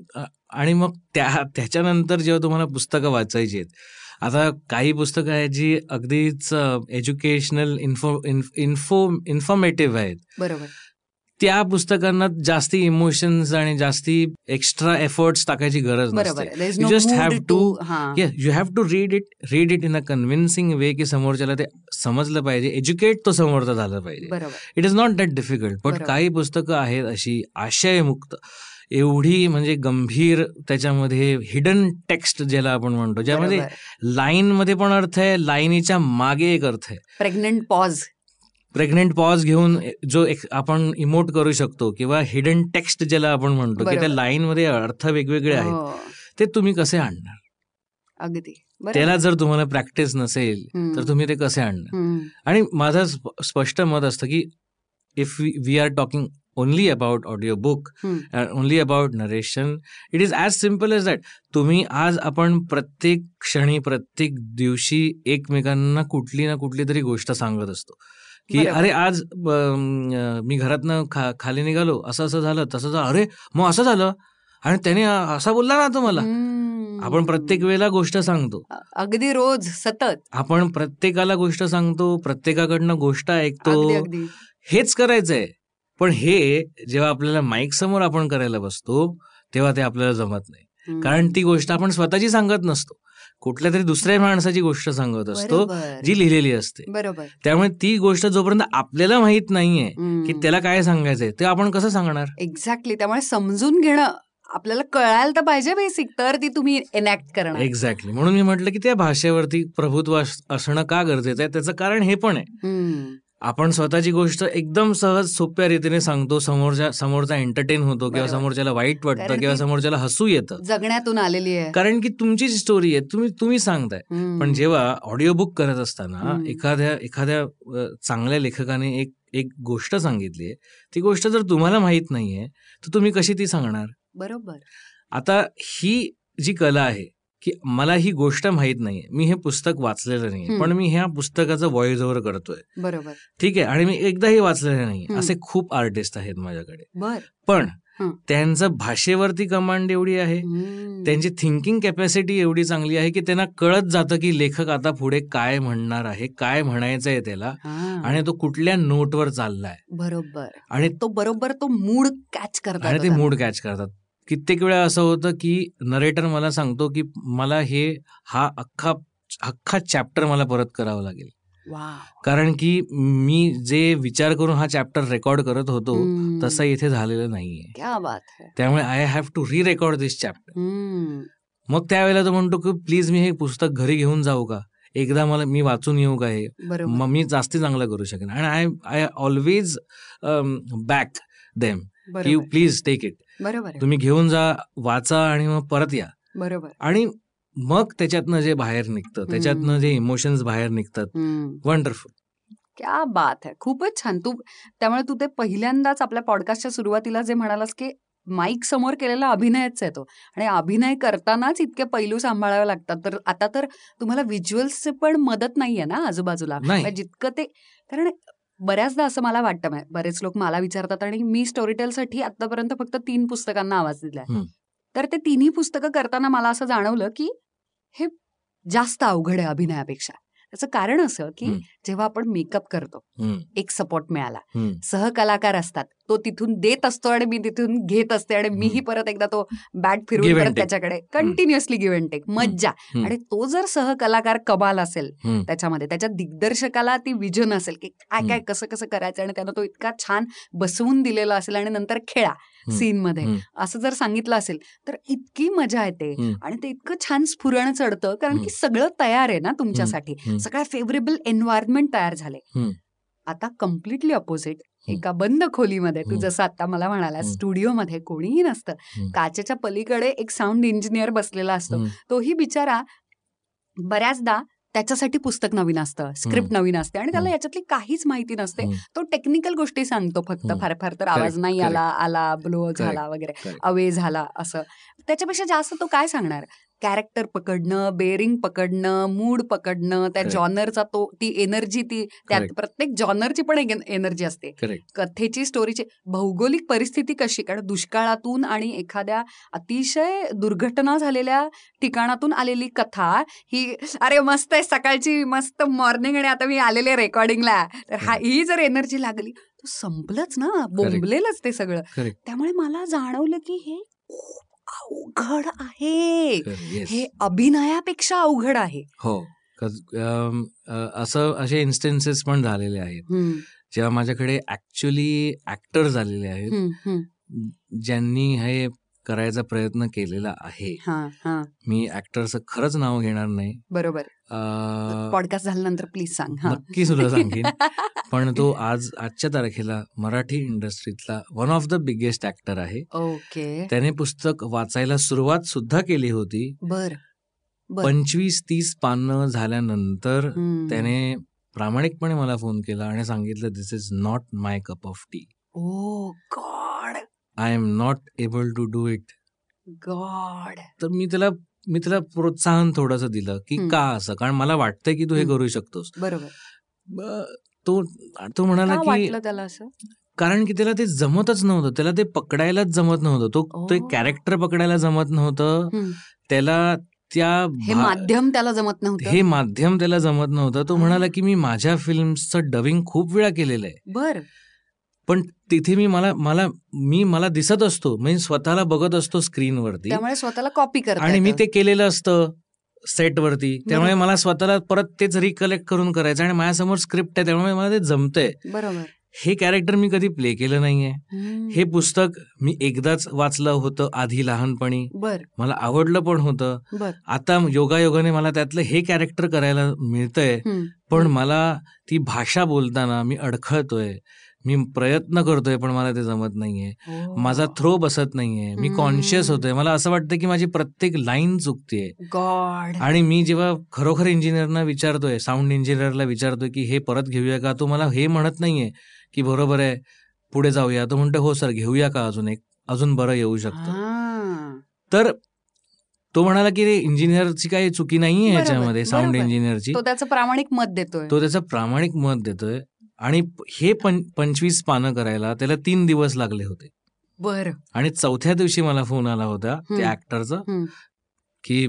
आणि मग त्या त्याच्यानंतर जेव्हा तुम्हाला पुस्तकं वाचायची आहेत आता काही पुस्तकं आहेत जी अगदीच एज्युकेशनल इन्फो इन्फो इन्फॉर्मेटिव्ह आहेत. बरोबर. त्या पुस्तकांना जास्ती इमोशन्स आणि जास्ती एक्स्ट्रा एफर्ट्स टाकायची गरज नसते. आहे. There is You no just mood have to- to- हा. You have to read it read it in a convincing way की समोरच्याला ते समजलं पाहिजे. एज्युकेट तो समोरचा झालं पाहिजे. It is not that difficult पण बरोबर. काही पुस्तकं आहेत अशी आशयमुक्त. एवढी म्हणजे गंभीर त्याच्यामध्ये हिडन टेक्स्ट ज्याला आपण म्हणतो ज्यामध्ये लाईन मध्ये पण अर्थ आहे लाईनीच्या मागे एक अर्थ आहे. प्रेग्नंट पॉज प्रेग्नेंट पॉज घेऊन जो एक आपण इमोट करू शकतो किंवा हिडन टेक्स्ट ज्याला आपण म्हणतो की त्या बरोबर. लाईन मध्ये अर्थ वेगवेगळे आहेत ते तुम्ही कसे आणणार हो. अगदी. त्याला जर तुम्हाला प्रॅक्टिस नसेल. तर तुम्ही ते कसे आणणार. आणि माझं स्प- स्पष्ट मत असतं की if we are talking only about audio book. Only about narration it is as simple as that तुम्ही आज आपण प्रत्येक क्षणी प्रत्येक दिवशी एकमेकांना कुठली ना कुठली तरी गोष्ट सांगत असतो की. अरे आज मी घरातनं खा खाली निघालो असं असं झालं तसं झालं. अरे मग असं झालं? आणि त्याने असा बोलला ना तुम्हाला. आपण प्रत्येक वेळेला गोष्ट सांगतो. अगदी रोज सतत. आपण प्रत्येकाला गोष्ट सांगतो प्रत्येकाकडनं गोष्ट ऐकतो. हेच करायचंय. पण हे जेव्हा आपल्याला माईक समोर आपण करायला बसतो तेव्हा ते आपल्याला जमत नाही. कारण ती गोष्ट आपण स्वतःची सांगत नसतो. कुठल्या तरी दुसऱ्या माणसाची गोष्ट सांगत असतो. जी लिहिलेली असते. बरोबर. त्यामुळे ती गोष्ट जोपर्यंत आपल्याला माहीत नाहीये. की त्याला काय सांगायचंय ते आपण कसं सांगणार? एक्झॅक्टली त्यामुळे समजून घेणं आपल्याला कळायला तर पाहिजे बेसिक तर ती तुम्ही एनॅक्ट करणार. एक्झॅक्टली म्हणून मी म्हटलं की त्या भाषेवरती प्रभुत्व अस- असणं का गरजेचं आहे? त्याचं कारण हे पण आहे. आपण स्वतःची गोष्ट एकदम सहज सोप्या रीतीने सांगतो समोरच्या समोरचा एंटरटेन होतो किंवा. समोरच्याला वाईट वाटतं किंवा समोरच्याला हसू येतं जगण्यातून आलेली आहे कारण की तुमची स्टोरी आहे तुम्ही तुम्ही सांगताय. पण जेव्हा ऑडिओ बुक करत असताना. एखाद्या एखाद्या चांगल्या लेखकाने एक एक गोष्ट सांगितली आहे ती गोष्ट जर तुम्हाला माहीत नाहीये तर तुम्ही कशी ती सांगणार बरोबर आता ही जी कला आहे की मला ही गोष्ट माहीत नाहीये. मी हे पुस्तक वाचलेलं नाहीये. हम्म. पण मी ह्या पुस्तकाचं व्हॉइस ओव्हर करतोय. बरोबर. ठीक आहे? आणि मी एकदाही वाचलेलं हम्म. असे खूप आर्टिस्ट आहेत माझ्याकडे. पण. त्यांचं भाषेवरती कमांड एवढी आहे. त्यांची थिंकिंग कॅपॅसिटी एवढी चांगली आहे की त्यांना कळत जातं की लेखक आता पुढे काय म्हणणार आहे काय म्हणायचं आहे त्याला. आणि तो कुठल्या नोटवर चाललाय. बरोबर. आणि तो बरोबर तो मूड कॅच करतात आणि ते मूड कॅच करतात. कित्येक वेळा असं होतं की नरेटर मला सांगतो की मला हे हा अख्खा अख्खा चॅप्टर मला परत करावा लागेल. कारण की मी जे विचार करून हा चॅप्टर रेकॉर्ड करत होतो तसं इथे झालेलं नाहीये. क्या बात है. त्यामुळे I have to rerecord this chapter. मग त्यावेळेला तो म्हणतो की प्लीज मी हे पुस्तक घरी घेऊन जाऊ का? एकदा मला मी वाचून येऊ का हे? मग मी जास्ती चांगलं करू शकेन. आणि I I always back them you please take it बरोबर. तुम्ही घेऊन जा वाचा आणि मग परत या. बरोबर. आणि मग त्याच्यातनं जे बाहेर निघतं त्याच्यातनं जे इमोशन्स बाहेर निघतात. वंडरफुल क्या बात आहे खूपच छान. तू त्यामुळे तू ते पहिल्यांदाच आपल्या पॉडकास्टच्या सुरुवातीला जे म्हणालास की माईक समोर केलेला अभिनयच आहे तो. आणि अभिनय करतानाच इतके पैलू सांभाळावे लागतात. तर आता तर तुम्हाला व्हिज्युअल्सचे पण मदत नाहीये ना आजूबाजूला. म्हणजे जितकं ते कारण बऱ्याचदा असं मला वाटतं मा- बरेच लोक मला विचारतात आणि मी स्टोरीटेलसाठी आतापर्यंत फक्त तीन पुस्तकांना आवाज हम्म. तर ते तिन्ही पुस्तकं करताना मला असं जाणवलं की हे जास्त अवघड आहे अभिनयापेक्षा. त्याचं कारण असं की. जेव्हा आपण मेकअप करतो एक सपोर्ट मिळाला. सहकलाकार असतात. तो तिथून देत असतो आणि मी तिथून घेत असते आणि मीही परत एकदा तो बॅट फिरवून and परत. त्याच्याकडे कंटिन्युअसली गिव्ह अँड टेक मज्जा. आणि तो जर सहकलाकार कमाल असेल. त्याच्यामध्ये त्याच्या दिग्दर्शकाला ती विजन असेल की काय काय. कसं कसं करायचं आणि त्यानं तो इतका छान बसवून दिलेला असेल आणि नंतर खेळा. सीन मध्ये. असं जर सांगितलं असेल तर इतकी मजा येते. आणि ते इतकं छान स्फुरण चढतं कारण की. सगळं तयार आहे ना तुमच्यासाठी. सगळ्या फेवरेबल एन्व्हायरमेंट तयार झाले. आता कम्प्लिटली अपोजिट. एका बंद खोलीमध्ये तू. जसं आता मला म्हणाला. स्टुडिओमध्ये कोणीही नसतं. काचेच्या पलीकडे एक साऊंड इंजिनियर बसलेला असतो. तोही बिचारा बऱ्याचदा त्याच्यासाठी पुस्तक नवीन असतं स्क्रिप्ट नवीन असते आणि त्याला. याच्यातली काहीच माहिती नसते. तो टेक्निकल गोष्टी सांगतो फक्त. फार फार तर आवाज नाही. आला आला ब्लो झाला वगैरे. अवे झाला असं त्याच्यापेक्षा जास्त तो काय सांगणार कॅरेक्टर पकडणं बेरिंग पकडणं मूड पकडणं त्या. जॉनरचा तो ती एनर्जी ती त्यात. प्रत्येक जॉनरची पण एक एनर्जी असते. कथेची स्टोरीची भौगोलिक परिस्थिती कशी? कारण दुष्काळातून आणि एखाद्या अतिशय दुर्घटना झालेल्या ठिकाणातून आलेली कथा ही अरे मस्त आहे सकाळची मस्त मॉर्निंग आणि आता मी आलेले रेकॉर्डिंगला तर हा ही जर एनर्जी लागली तर संपलंच ना बोंबलेलच ते सगळं. त्यामुळे मला जाणवलं की हे खूप अवघड आहे. हे अभिनयापेक्षा अवघड आहे. हो. असं असे इन्स्टन्सेस पण झालेले आहेत. जेव्हा माझ्याकडे ऍक्च्युली ऍक्टर्स आलेले आहेत. ज्यांनी हे करायचा प्रयत्न केलेला आहे. मी ऍक्टरचं खरंच नाव घेणार नाही. बरोबर. पॉडकास्ट झाल्यानंतर प्लीज सांग नक्की सुद्धा सांगेन. पण तो आज आजच्या तारखेला Marathi इंडस्ट्रीतला one of the biggest actor आहे. ओके. त्याने पुस्तक वाचायला सुरुवात सुद्धा केली होती. बर. पंचवीस तीस पानं झाल्यानंतर. त्याने प्रामाणिकपणे मला फोन केला आणि सांगितलं this is not my cup of tea O God I am not able to do it God तर मी त्याला मी त्याला प्रोत्साहन थोडंसं दिलं की. का असं? कारण मला वाटतंय की तू हे. करू शकतोस. बरोबर. तो तो म्हणाला का त्याला असं? कारण की त्याला ते जमतच नव्हतं. त्याला ते पकडायलाच जमत नव्हतं. तो ते. कॅरेक्टर पकडायला जमत नव्हतं. त्याला त्या हे माध्यम त्याला जमत नव्हतं? हे माध्यम त्याला जमत नव्हतं. तो. म्हणाला की मी माझ्या फिल्मचं डबिंग खूप वेळा केलेलं आहे. बर. पण तिथे मी मला मला मी मला दिसत असतो. म्हणजे स्वतःला बघत असतो स्क्रीनवरती. त्यामुळे स्वतःला कॉपी करता आणि मी. ते केलेलं असतं सेटवरती त्यामुळे. मला स्वतःला परत तेच रिकलेक्ट करून करायचं आणि माझ्यासमोर स्क्रिप्ट आहे त्यामुळे मला ते जमतंय. बरोबर. हे कॅरेक्टर मी कधी प्ले केलं नाहीये. हे पुस्तक मी एकदाच वाचलं होतं आधी लहानपणी. मला आवडलं पण होतं. आता योगायोगाने मला त्यातलं हे कॅरेक्टर करायला मिळतंय. पण मला ती भाषा बोलताना मी अडखळतोय. मी प्रयत्न करतोय पण मला ते जमत नाहीये. ओ. माझा थ्रो बसत नाहीये. मी. कॉन्शियस होतोय. मला असं वाटतं की माझी प्रत्येक लाईन चुकतेय. आणि मी जेव्हा खरोखर इंजिनियरना विचारतोय साऊंड इंजिनियरला विचारतोय की हे परत घेऊया का? तो मला हे म्हणत नाहीये की बरोबर आहे पुढे जाऊया. तो म्हणतो हो सर घेऊया का अजून एक? अजून बरं येऊ शकतं. हा. तर तो म्हणाला की रे इंजिनियरची काही चुकी नाहीये बरोबर, ह्याच्यामध्ये साऊंड. इंजिनियरची तो त्याचं प्रामाणिक मत देतोय. तो त्याचं प्रामाणिक मत देतोय. आणि हे पं पंचवीस पानं करायला त्याला तीन दिवस लागले होते. बर. आणि चौथ्या दिवशी मला फोन आला होता. त्या ऍक्टरचा. की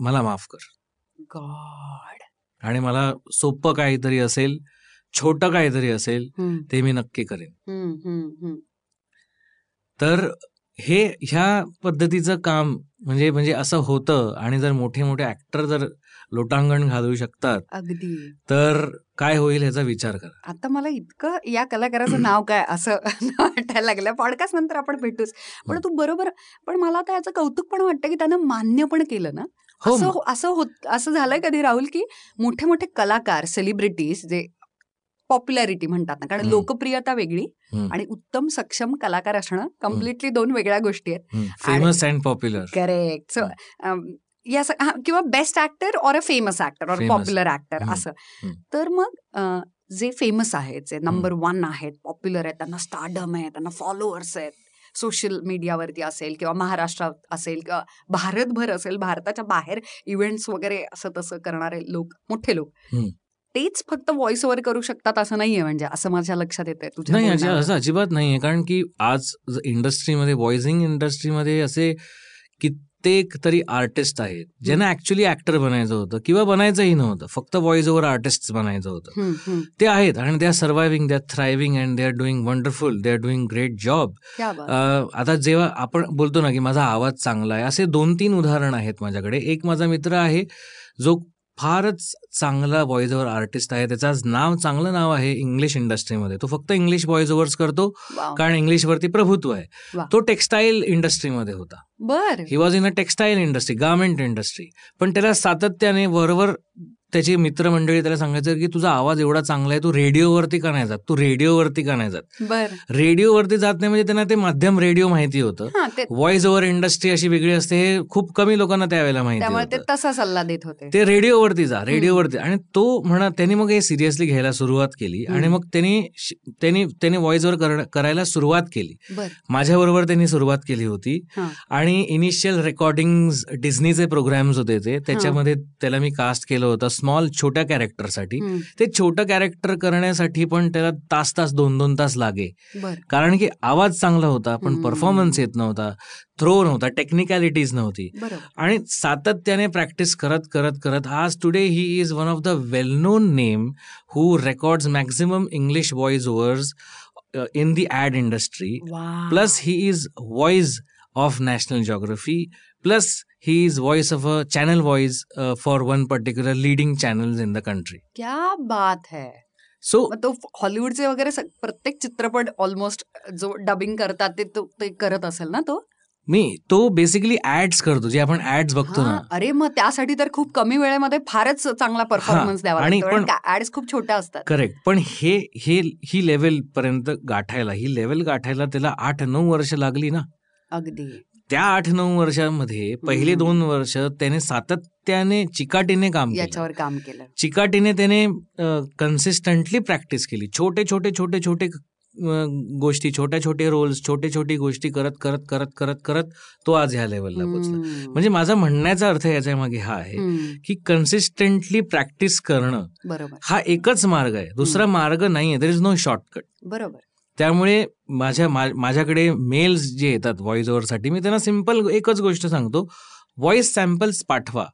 मला माफ कर. गॉड. आणि मला सोपं काहीतरी असेल छोटं काहीतरी असेल ते मी नक्की करेन. तर हे ह्या पद्धतीचं काम म्हणजे म्हणजे असं होतं आणि जर मोठे मोठे ऍक्टर जर लोटांगण घालू शकतात अगदी. तर काय होईल ह्याचा विचार करा. आता मला इतकं या कलाकाराचं नाव काय असं वाटायला लागलं. पॉडकास्ट नंतर आपण भेटूच. पण तू बरोबर पण मला आता याचं कौतुक पण वाटतं की त्यानं मान्य पण केलं ना. हो असं असं होत असं झालंय कधी राहुल की मोठे मोठे कलाकार सेलिब्रिटीज जे पॉप्युलॅरिटी म्हणतात ना कारण. लोकप्रियता वेगळी. आणि उत्तम सक्षम कलाकार असणं कम्प्लिटली दोन वेगळ्या गोष्टी आहेत. Famous and popular correct so या किंवा best actor or a famous actor or Famous. Popular actor. असं. तर मग जे फेमस आहेत जे नंबर वन आहेत पॉप्युलर आहेत त्यांना स्टार्डम आहे त्यांना फॉलोअर्स आहेत सोशल मीडियावरती असेल किंवा महाराष्ट्रात असेल किंवा भारतभर असेल भारताच्या बाहेर इव्हेंट्स वगैरे असं तसं करणारे लोक मोठे लोक. तेच फक्त व्हॉइस ओव्हर करू शकतात असं नाहीये म्हणजे असं माझ्या लक्षात येतंय तुझ्या नाही. असं अजिबात नाहीये कारण की आज इंडस्ट्रीमध्ये व्हॉइसिंग इंडस्ट्रीमध्ये असे कित्येक तरी आर्टिस्ट आहेत ज्यांना ऍक्च्युली ऍक्टर बनायचं होतं किंवा बनायचंही नव्हतं फक्त व्हॉइस ओव्हर आर्टिस्ट बनायचं होतं. ते आहेत आणि they are surviving they are thriving and they are doing wonderful they are doing great job. आता जेव्हा आपण बोलतो ना की माझा आवाज चांगला आहे असे दोन तीन उदाहरण आहेत माझ्याकडे एक माझा मित्र आहे जो फारच चांगला व्हॉइस ओव्हर आर्टिस्ट आहे. त्याचं नाव चांगलं नाव आहे इंग्लिश इंडस्ट्रीमध्ये तो फक्त इंग्लिश व्हॉइस ओव्हर्स करतो. कारण इंग्लिशवरती प्रभुत्व आहे. तो टेक्स्टाईल इंडस्ट्रीमध्ये होता. बर. He was in a textile industry garment industry पण त्याला सातत्याने वरवर त्याची मित्रमंडळी त्याला सांगायचं की तुझा आवाज एवढा चांगला आहे तू रेडिओवरती का नाही जात? तू रेडिओवरती का नाही जात? रेडिओवरती जात नाही म्हणजे त्यांना ते माध्यम रेडिओ माहिती होतं. व्हॉइस ओव्हर इंडस्ट्री अशी वेगळी असते हे खूप कमी लोकांना त्यावेळेला माहिती तसा सल्ला देत होते. ते रेडिओवरती जा रेडिओवरती. आणि तो म्हणा त्यांनी मग हे सिरियसली घ्यायला सुरुवात केली आणि. मग त्यांनी त्यांनी त्यांनी व्हॉइस ओव्हर करायला सुरुवात केली. बर. माझ्याबरोबर त्यांनी सुरुवात केली होती. आणि इनिशियल रेकॉर्डिंग डिझनीचे प्रोग्राम्स होते ते त्याच्यामध्ये त्याला मी कास्ट केलं होतं. स्मॉल छोट्या कॅरेक्टरसाठी ते छोटं कॅरेक्टर करण्यासाठी पण त्याला तास तास दोन दोन तास लागे. कारण की आवाज चांगला होता पण. परफॉर्मन्स येत नव्हता थ्रो नव्हता टेक्निकॅलिटीज नव्हती. आणि सातत्याने प्रॅक्टिस करत करत करत आज today he is one of the well known name who records maximum English voice overs in the ad industry plus he is voice of National Geography plus he is voice of a channel voice for one particular leading channels in the country क्या बात है। So तो हॉलिवूडचे वगैरे प्रत्येक चित्रपट almost जो dubbing करतात ते तो ते करत असेल ना तो? मी तो बेसिकली ऍड्स करतो जे आपण ऍड्स बघतो ना. अरे मग त्यासाठी तर खूप कमी वेळेमध्ये फारच चांगला परफॉर्मन्स द्यावा आणि पण- ऍड्स खूप छोट्या असतात. करेक्ट पण हे हे ही लेवल पर्यंत गाठायला ही लेवल गाठायला त्याला आठ नऊ वर्ष लागली ना. अगदी. त्या आठ नऊ वर्षामध्ये पहिले. दोन वर्ष त्याने सातत्याने चिकाटीने काम याच्यावर काम केलं. चिकाटीने त्याने कन्सिस्टंटली प्रॅक्टिस केली. छोटे छोटे छोटे छोटे गोष्टी छोट्या छोटे रोल्स छोटे छोटी गोष्टी करत करत करत करत करत तो आज ह्या लेवलला पोहोचला हम्म. म्हणजे माझा म्हणण्याचा अर्थ याच्या मागे हा आहे की कन्सिस्टंटली प्रॅक्टिस करणं बरोबर. हा एकच मार्ग आहे. दुसरा मार्ग नाहीये. देर इज नो शॉर्टकट बरोबर. त्यामुळे माझ्या मा- माझ्याकडे मेल्स जे येतात व्हॉइस ओव्हरसाठी मी त्यांना सिंपल एकच गोष्ट सांगतो. व्हॉइस सॅम्पल्स पाठवा.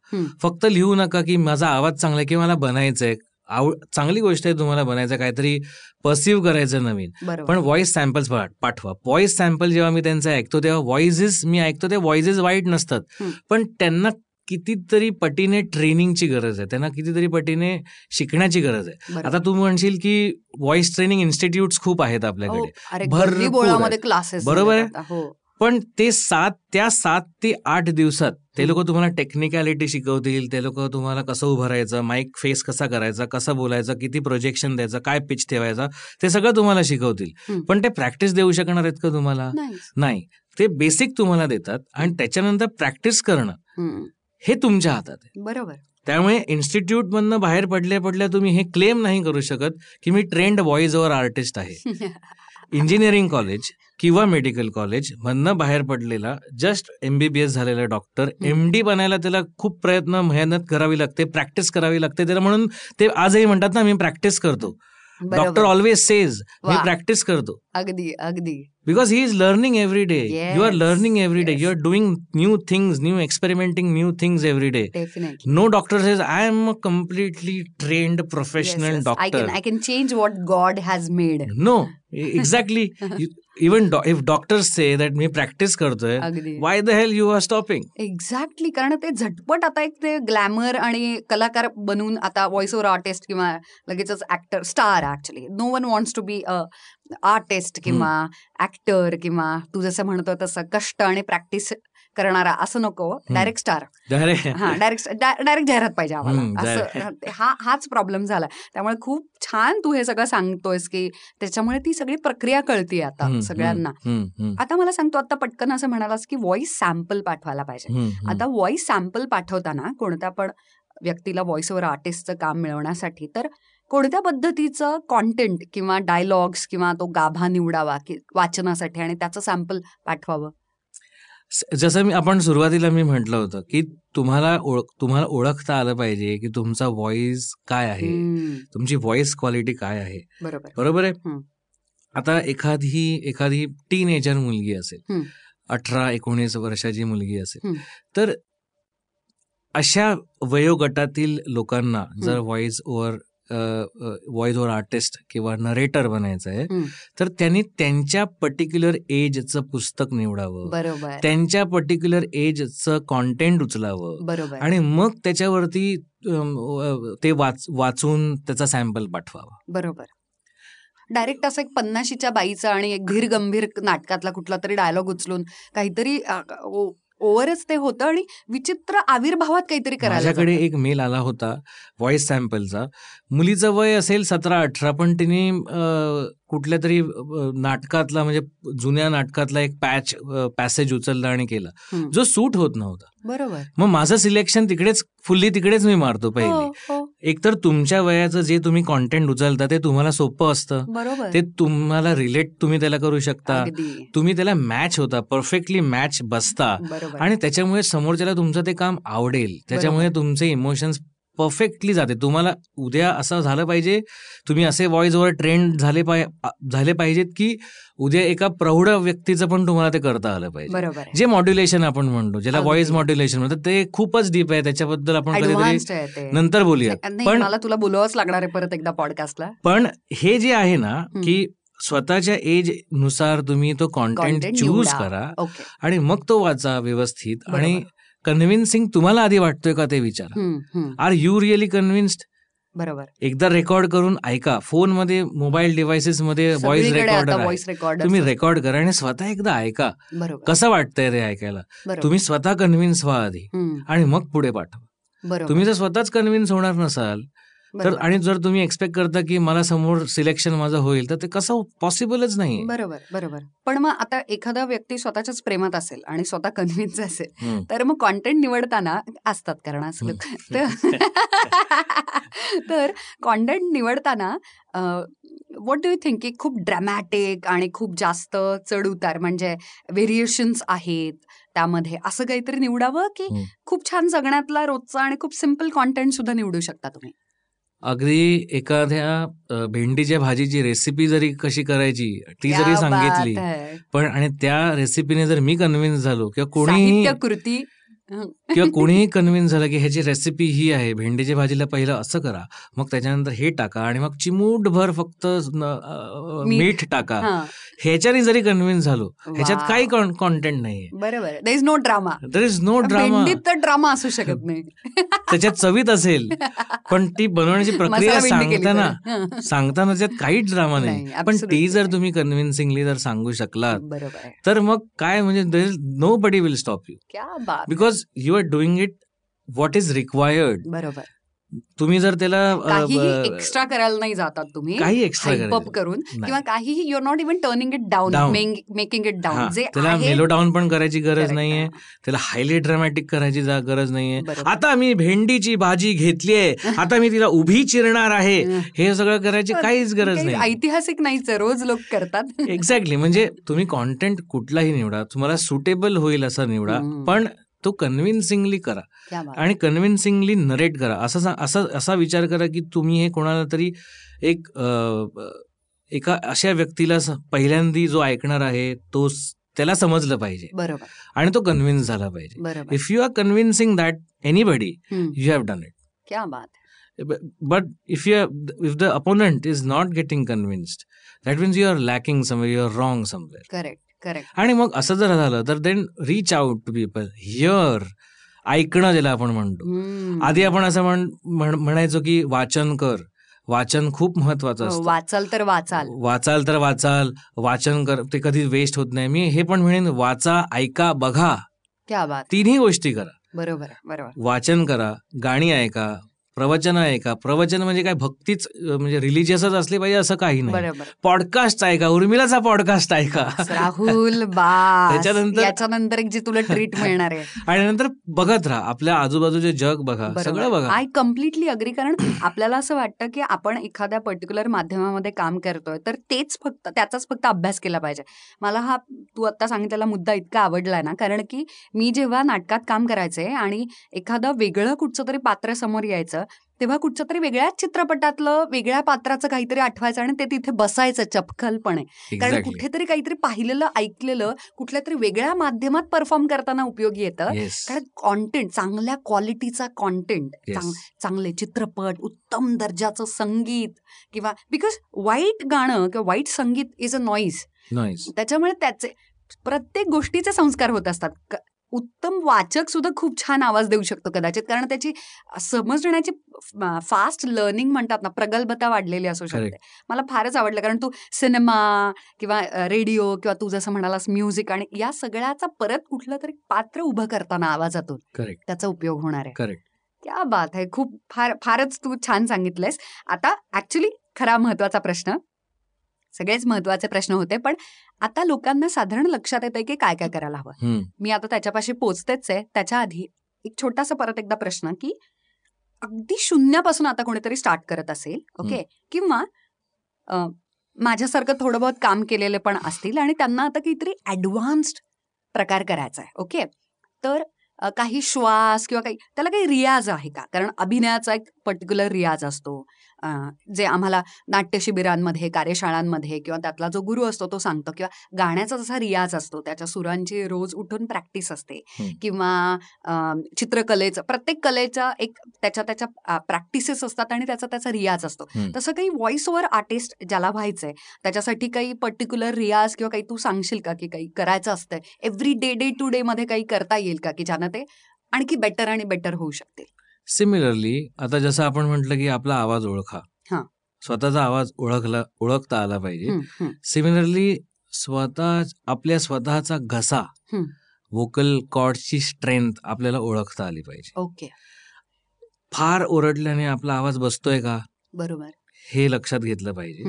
फक्त लिहू नका की माझा आवाज चांगला आहे की मला बनायचंय. आव चांगली गोष्ट आहे तुम्हाला बनायचं काहीतरी पर्सिव्ह करायचं नवीन. पण व्हॉइस सॅम्पल्स पाठवा. व्हॉइस सॅम्पल जेव्हा मी त्यांचं ऐकतो तेव्हा व्हॉइसेस मी ऐकतो ते व्हॉइसेस वाईट नसतात. पण त्यांना कितीतरी पटीने ट्रेनिंगची गरज आहे. त्यांना कितीतरी पटीने शिकण्याची गरज आहे. आता तू म्हणशील की व्हॉइस ट्रेनिंग इन्स्टिट्यूट खूप आहेत हो, आपल्याकडे. क्लासेस बरोबर आहे? हो. पण ते सात त्या सात ते आठ दिवसात ते. लोक तुम्हाला टेक्निकॅलिटी शिकवतील ते लोक तुम्हाला कसं उभं राहायचं माईक फेस कसा करायचा कसं बोलायचं किती प्रोजेक्शन द्यायचं काय पिच ठेवायचा ते सगळं तुम्हाला शिकवतील. पण ते प्रॅक्टिस देऊ शकणार आहेत का तुम्हाला? नाही. ते बेसिक तुम्हाला देतात आणि त्याच्यानंतर प्रॅक्टिस करणं. हे तुमच्या हातात आहे. बरोबर. त्यामुळे इन्स्टिट्यूट मधनं बाहेर पडल्या पडल्या तुम्ही हे क्लेम नाही करू शकत की मी ट्रेंड व्हॉइस ओव्हर आर्टिस्ट आहे. इंजिनिअरिंग कॉलेज किंवा मेडिकल कॉलेज मधनं बाहेर पडलेला जस्ट एमबीबीएस झालेला डॉक्टर एम डी बनायला त्याला खूप प्रयत्न मेहनत करावी लागते प्रॅक्टिस करावी लागते. त्याला म्हणून ते आजही म्हणतात ना मी प्रॅक्टिस करतो. डॉक्टर बरोबर. ऑलवेज सेज मी वा. प्रॅक्टिस करतो अगदी अगदी. Because he is learning every day you are Yes, learning every day yes. You are doing new things new experimenting new things every day definitely no doctor says I am a completely trained professional I doctor can I can change what God has made no exactly even if doctors say that me practice करतोय why the hell you are stopping exactly कारण ते झटपट आता एक ते glamour आणि कलाकार बनून आता व्हॉइस ओव्हर आर्टिस्ट किंवा लगेचच actor star actually no one wants to be a artist किंवा ऍक्टर किंवा तू जसं म्हणतो तसं कष्ट आणि प्रॅक्टिस करणारा असं नको डायरेक्ट स्टार हा डायरेक्ट डायरेक्ट जाहिरात पाहिजे आम्हाला. असं हा हाच प्रॉब्लेम झाला. त्यामुळे खूप छान तू हे सगळं सांगतोयस की त्याच्यामुळे ती सगळी प्रक्रिया कळती आता सगळ्यांना. आता मला सांगतो आता पटकन असं म्हणालास की व्हॉइस सॅम्पल पाठवायला पाहिजे. आता व्हॉइस सॅम्पल पाठवताना कोणत्या पण व्यक्तीला व्हॉइस ओव्हर आर्टिस्टचं काम मिळवण्यासाठी तर कोणत्या पद्धतीचं कॉन्टेंट किंवा डायलॉग्स किंवा तो गाभा निवडावा की वाचनासाठी आणि त्याचं सॅम्पल पाठवावं? जसं मी आपण सुरुवातीला मी म्हटलं होतं की तुम्हाला ओळख तुम्हाला ओळखता आलं पाहिजे की तुमचा व्हॉइस काय आहे तुमची व्हॉइस क्वालिटी काय आहे बरोबर बरोबर आहे. आता एखादी एखादी टीन एजर मुलगी असेल. अठरा एकोणीस वर्षाची मुलगी असेल. तर अशा वयोगटातील लोकांना जर voice over voice over artist किंवा नरेटर बनायचं आहे. तर त्यांनी त्यांच्या पर्टिक्युलर एजचं पुस्तक निवडावं. बरोबर. त्यांच्या पर्टिक्युलर एजचं कॉन्टेंट उचलावं. बरोबर. आणि मग त्याच्यावरती ते वाच वाचून त्याचा सॅम्पल पाठवावा. बरोबर. डायरेक्ट असं एक पन्नाशीच्या बाईचा आणि एक धीर गंभीर नाटकातला कुठला तरी डायलॉग उचलून काहीतरी ओव्हरच ते होतं आणि विचित्र आविर्भावात काहीतरी करायला. एक मेल आला होता व्हॉइस सॅम्पलचा मुलीचं वय असेल सतरा अठरा पण तिने कुठल्या तरी नाटकातला म्हणजे जुन्या नाटकातला एक पॅच पॅसेज उचलला आणि केला. जो सूट होत नव्हता. बरोबर. मग माझं सिलेक्शन तिकडेच फुल्ली तिकडेच मी मारतो हो, पहिले. हो, एकतर तुमच्या वयाचं जे तुम्ही कॉन्टेंट उचलता ते तुम्हाला सोपं असतं. बरोबर. ते तुम्हाला रिलेट तुम्ही त्याला करू शकता. तुम्ही त्याला मॅच होता परफेक्टली मॅच बसता. आणि त्याच्यामुळे समोरच्याला तुमचं ते काम आवडेल. त्याच्यामुळे तुमचे इमोशन्स परफेक्टली जाते तुम्हाला उद्या असं झालं पाहिजे तुम्ही असे व्हॉइस ओव्हर ट्रेंड झाले पाय झाले पाहिजेत की उद्या एका प्रौढ व्यक्तीचं पण तुम्हाला ते करता आलं पाहिजे. जे मॉड्युलेशन आपण म्हणतो ज्याला. व्हॉइस मॉड्युलेशन म्हणतात ते खूपच डीप आहे त्याच्याबद्दल आपण कधीतरी. नंतर बोलूयात पण मला तुला बोलावंच लागणार आहे परत एकदा पॉडकास्टला पण हे जे आहे ना. की स्वतःच्या एजनुसार तुम्ही तो कॉन्टेंट चूज. करा आणि मग तो वाचा व्यवस्थित. आणि कन्व्हिन्सिंग तुम्हाला आधी वाटतोय का ते विचारा. आर यू रिअली कन्व्हिन्स्ड बरोबर. एकदा रेकॉर्ड करून ऐका. फोनमध्ये मोबाईल डिव्हाइसेस मध्ये व्हॉइस रेकॉर्डर रेकॉर्डर तुम्ही रेकॉर्ड करा आणि स्वतः एकदा ऐका. बरोबर. कसं वाटतंय ते ऐकायला? तुम्ही स्वतः कन्व्हिन्स व्हा आधी आणि मग पुढे पाठवा. तुम्ही जर स्वतःच कन्व्हिन्स होणार नसाल तर. आणि जर तुम्ही एक्सपेक्ट करता की मला समोर सिलेक्शन माझं होईल तर ते कसं पॉसिबलच नाही बरोबर बरोबर पण मग आता एखादा व्यक्ती स्वतःच्याच प्रेमात असेल आणि स्वतः कन्व्हिन्स असेल. तर मग कॉन्टेंट निवडताना असतात कारण असं लोक तर कॉन्टेंट निवडताना वॉट डू यू थिंक की खूप ड्रॅमॅटिक आणि खूप जास्त चढ उतार म्हणजे व्हेरिएशन्स आहेत त्यामध्ये असं काहीतरी निवडावं की. खूप छान जगण्यातला रोजचा आणि खूप सिंपल कॉन्टेंट सुद्धा निवडू शकता तुम्ही अगदी एखाद्या भेंडीच्या भाजीची रेसिपी जरी कशी करायची ती जरी सांगितली. पण आणि त्या रेसिपीने जर मी कन्व्हिन्स झालो किंवा साहित्य कृती. किंवा कोणीही कन्व्हिन्स झालं की ह्याची रेसिपी ही आहे भेंडीच्या भाजीला पहिलं असं करा मग त्याच्यानंतर हे टाका आणि मग चिमूटभर फक्त न- अ, मीठ. टाका. ह्याच्याने जरी कन्व्हिन्स झालो ह्याच्यात. काही कॉन्टेंट नाहीये. बरोबर. Is no drama there is no drama तर ड्रामा असू शकत नाही. त्याच्यात चवीत असेल पण ती बनवण्याची प्रक्रिया सांगताना. सांगताना त्याच्यात काहीच ड्रामा नाही, नाही पण ती जर नाही. तुम्ही कन्व्हिन्सिंगली जर सांगू शकलात तर मग काय म्हणजे nobody will stop you बात. Because you are doing it what is required बरोबर. तुम्ही जर त्याला एक्स्ट्रा करायला नाही जातात तुम्ही. काही एक्स्ट्रा करून. किंवा काहीही you're not even turning it down Down. Making it down जे त्याला मेलो डाऊन पण करायची गरज नाहीये. त्याला हायली ड्रामॅटिक करायची गरज नाहीये. आता मी भेंडीची भाजी घेतलीये आता मी तिला उभी चिरणार आहे. हं. सगळं करायची काहीच गरज नाही ऐतिहासिक नाहीच रोज लोक करतात. एक्झॅक्टली म्हणजे तुम्ही कॉन्टेंट कुठलाही निवडा. तुम्हाला सुटेबल होईल असं निवडा. पण तो कन्व्हिन्सिंगली करा. आणि कन्व्हिन्सिंगली नरेट करा. असं असा असा विचार करा की तुम्ही हे कोणाला तरी एक एका अशा व्यक्तीला पहिल्यांदी जो ऐकणार आहे तो त्याला समजलं पाहिजे. बरोबर. आणि तो कन्व्हिन्स झाला पाहिजे. If you are convincing that anybody. You have done it क्या बात but if you if the opponent is not getting convinced that means you are lacking somewhere you are wrong somewhere correct correct आणि मग असं जर झालं तर then reach out to people hear ऐकणं ज्याला आपण म्हणतो. आधी आपण असं म्हण म्हण- म्हणायचो की वाचन कर. वाचन खूप महत्वाचं असतं. वाचाल तर वाचाल. वाचाल तर वाचाल वाचन कर ते कधी वेस्ट होत नाही. मी हे पण म्हणेन वाचा ऐका बघा. क्या बात. तिन्ही गोष्टी करा. बरोबर बरोबर. वाचन करा गाणी ऐका प्रवचन ऐका प्रवचन म्हणजे काय? भक्तीच म्हणजे रिलिजियसच असली पाहिजे असं काही नाही. पॉडकास्ट ऐका उर्मिलाचा पॉडकास्ट ऐका राहुल बास. त्याच्यानंतर- याच्यानंतर एक जी तुला ट्रीट मिळणार आहे. आणि नंतर बघत राहा. आपल्या आजूबाजूचे जग बघा. सगळं बघा. आय कम्प्लिटली अग्री कारण आपल्याला असं वाटतं की आपण एखाद्या पर्टिक्युलर माध्यमामध्ये काम करतोय तर तेच फक्त त्याचाच फक्त अभ्यास केला पाहिजे. मला हा तू आता सांगितलेला मुद्दा इतका आवडलाय ना कारण की मी जेव्हा नाटकात काम करायचे आणि एखादं वेगळं कुठचं तरी पात्र समोर यायचं तेव्हा कुठच्या तरी वेगळ्याच चित्रपटातलं वेगळ्या पात्राचं काहीतरी आठवायचं आणि ते तिथे बसायचं चपखलपणे. कारण एक्झॅक्टली कुठेतरी काहीतरी पाहिलेलं ऐकलेलं कुठल्या तरी वेगळ्या माध्यमात परफॉर्म करताना उपयोगी येतं. येस कारण कॉन्टेंट चांगल्या क्वालिटीचा कॉन्टेंट येस चांगले चित्रपट उत्तम दर्जाचं संगीत किंवा बिकॉज वाईट गाणं किंवा वाईट संगीत इज अ नॉईज नॉईस त्याच्यामुळे त्याचे प्रत्येक गोष्टीचे संस्कार होत असतात. उत्तम वाचक सुद्धा खूप छान आवाज देऊ शकतो कदाचित. कारण त्याची समजण्याची फास्ट लर्निंग म्हणतात ना प्रगल्भता वाढलेली असू शकते. मला फारच आवडलं. कारण तू सिनेमा किंवा रेडिओ किंवा तू जसं म्हणालास म्युझिक आणि या सगळ्याचा परत कुठलं तरी पात्र उभं करताना आवाजातून त्याचा उपयोग होणार आहे. क्या बात आहे खूप फार फारच तू छान सांगितलंयस. आता ऍक्च्युली खरा महत्त्वाचा प्रश्न सगळेच महत्त्वाचे प्रश्न होते पण आता लोकांना साधारण लक्षात येतंय की काय काय करायला हवं. मी आता त्याच्यापाशी पोचतेच आहे. त्याच्या आधी एक छोटासा परत एकदा प्रश्न की अगदी शून्यापासून आता कोणीतरी स्टार्ट करत असेल ओके किंवा माझ्यासारखं थोडं बहुत काम केलेले पण असतील आणि त्यांना आता काहीतरी ॲडव्हान्स्ड प्रकार करायचा आहे ओके तर काही श्वास किंवा काही त्याला काही रियाज आहे का? कारण अभिनयाचा एक पर्टिक्युलर रियाज असतो. जे आम्हाला नाट्य शिबिरांमध्ये कार्यशाळांमध्ये किंवा त्यातला जो गुरु असतो तो सांगतो किंवा गाण्याचा जसा रियाज असतो त्याच्या सुरांची रोज उठून प्रॅक्टिस असते. किंवा चित्रकलेचं प्रत्येक कलेचा एक त्याच्या त्याच्या प्रॅक्टिसेस असतात आणि त्याचा त्याचा रियाज असतो. तसं काही व्हॉइस ओव्हर आर्टिस्ट ज्याला व्हायचंय त्याच्यासाठी काही पर्टिक्युलर रियाज किंवा काही तू सांगशील का की काही करायचं असतंय every day day to day मध्ये काही करता येईल का की ज्यानं ते आणखी बेटर आणि बेटर होऊ शकतील सिमिलरली आता जसं आपण म्हटलं की आपला आवाज ओळखा. स्वतःचा आवाज ओळखला ओळखता आला पाहिजे. सिमिलरली स्वतः आपल्या स्वतःचा घसा. व्होकल कॉर्डची स्ट्रेंथ आपल्याला ओळखता आली पाहिजे. ओके. फार ओरडल्याने आपला आवाज बसतोय का? बरोबर. हे लक्षात घेतलं पाहिजे.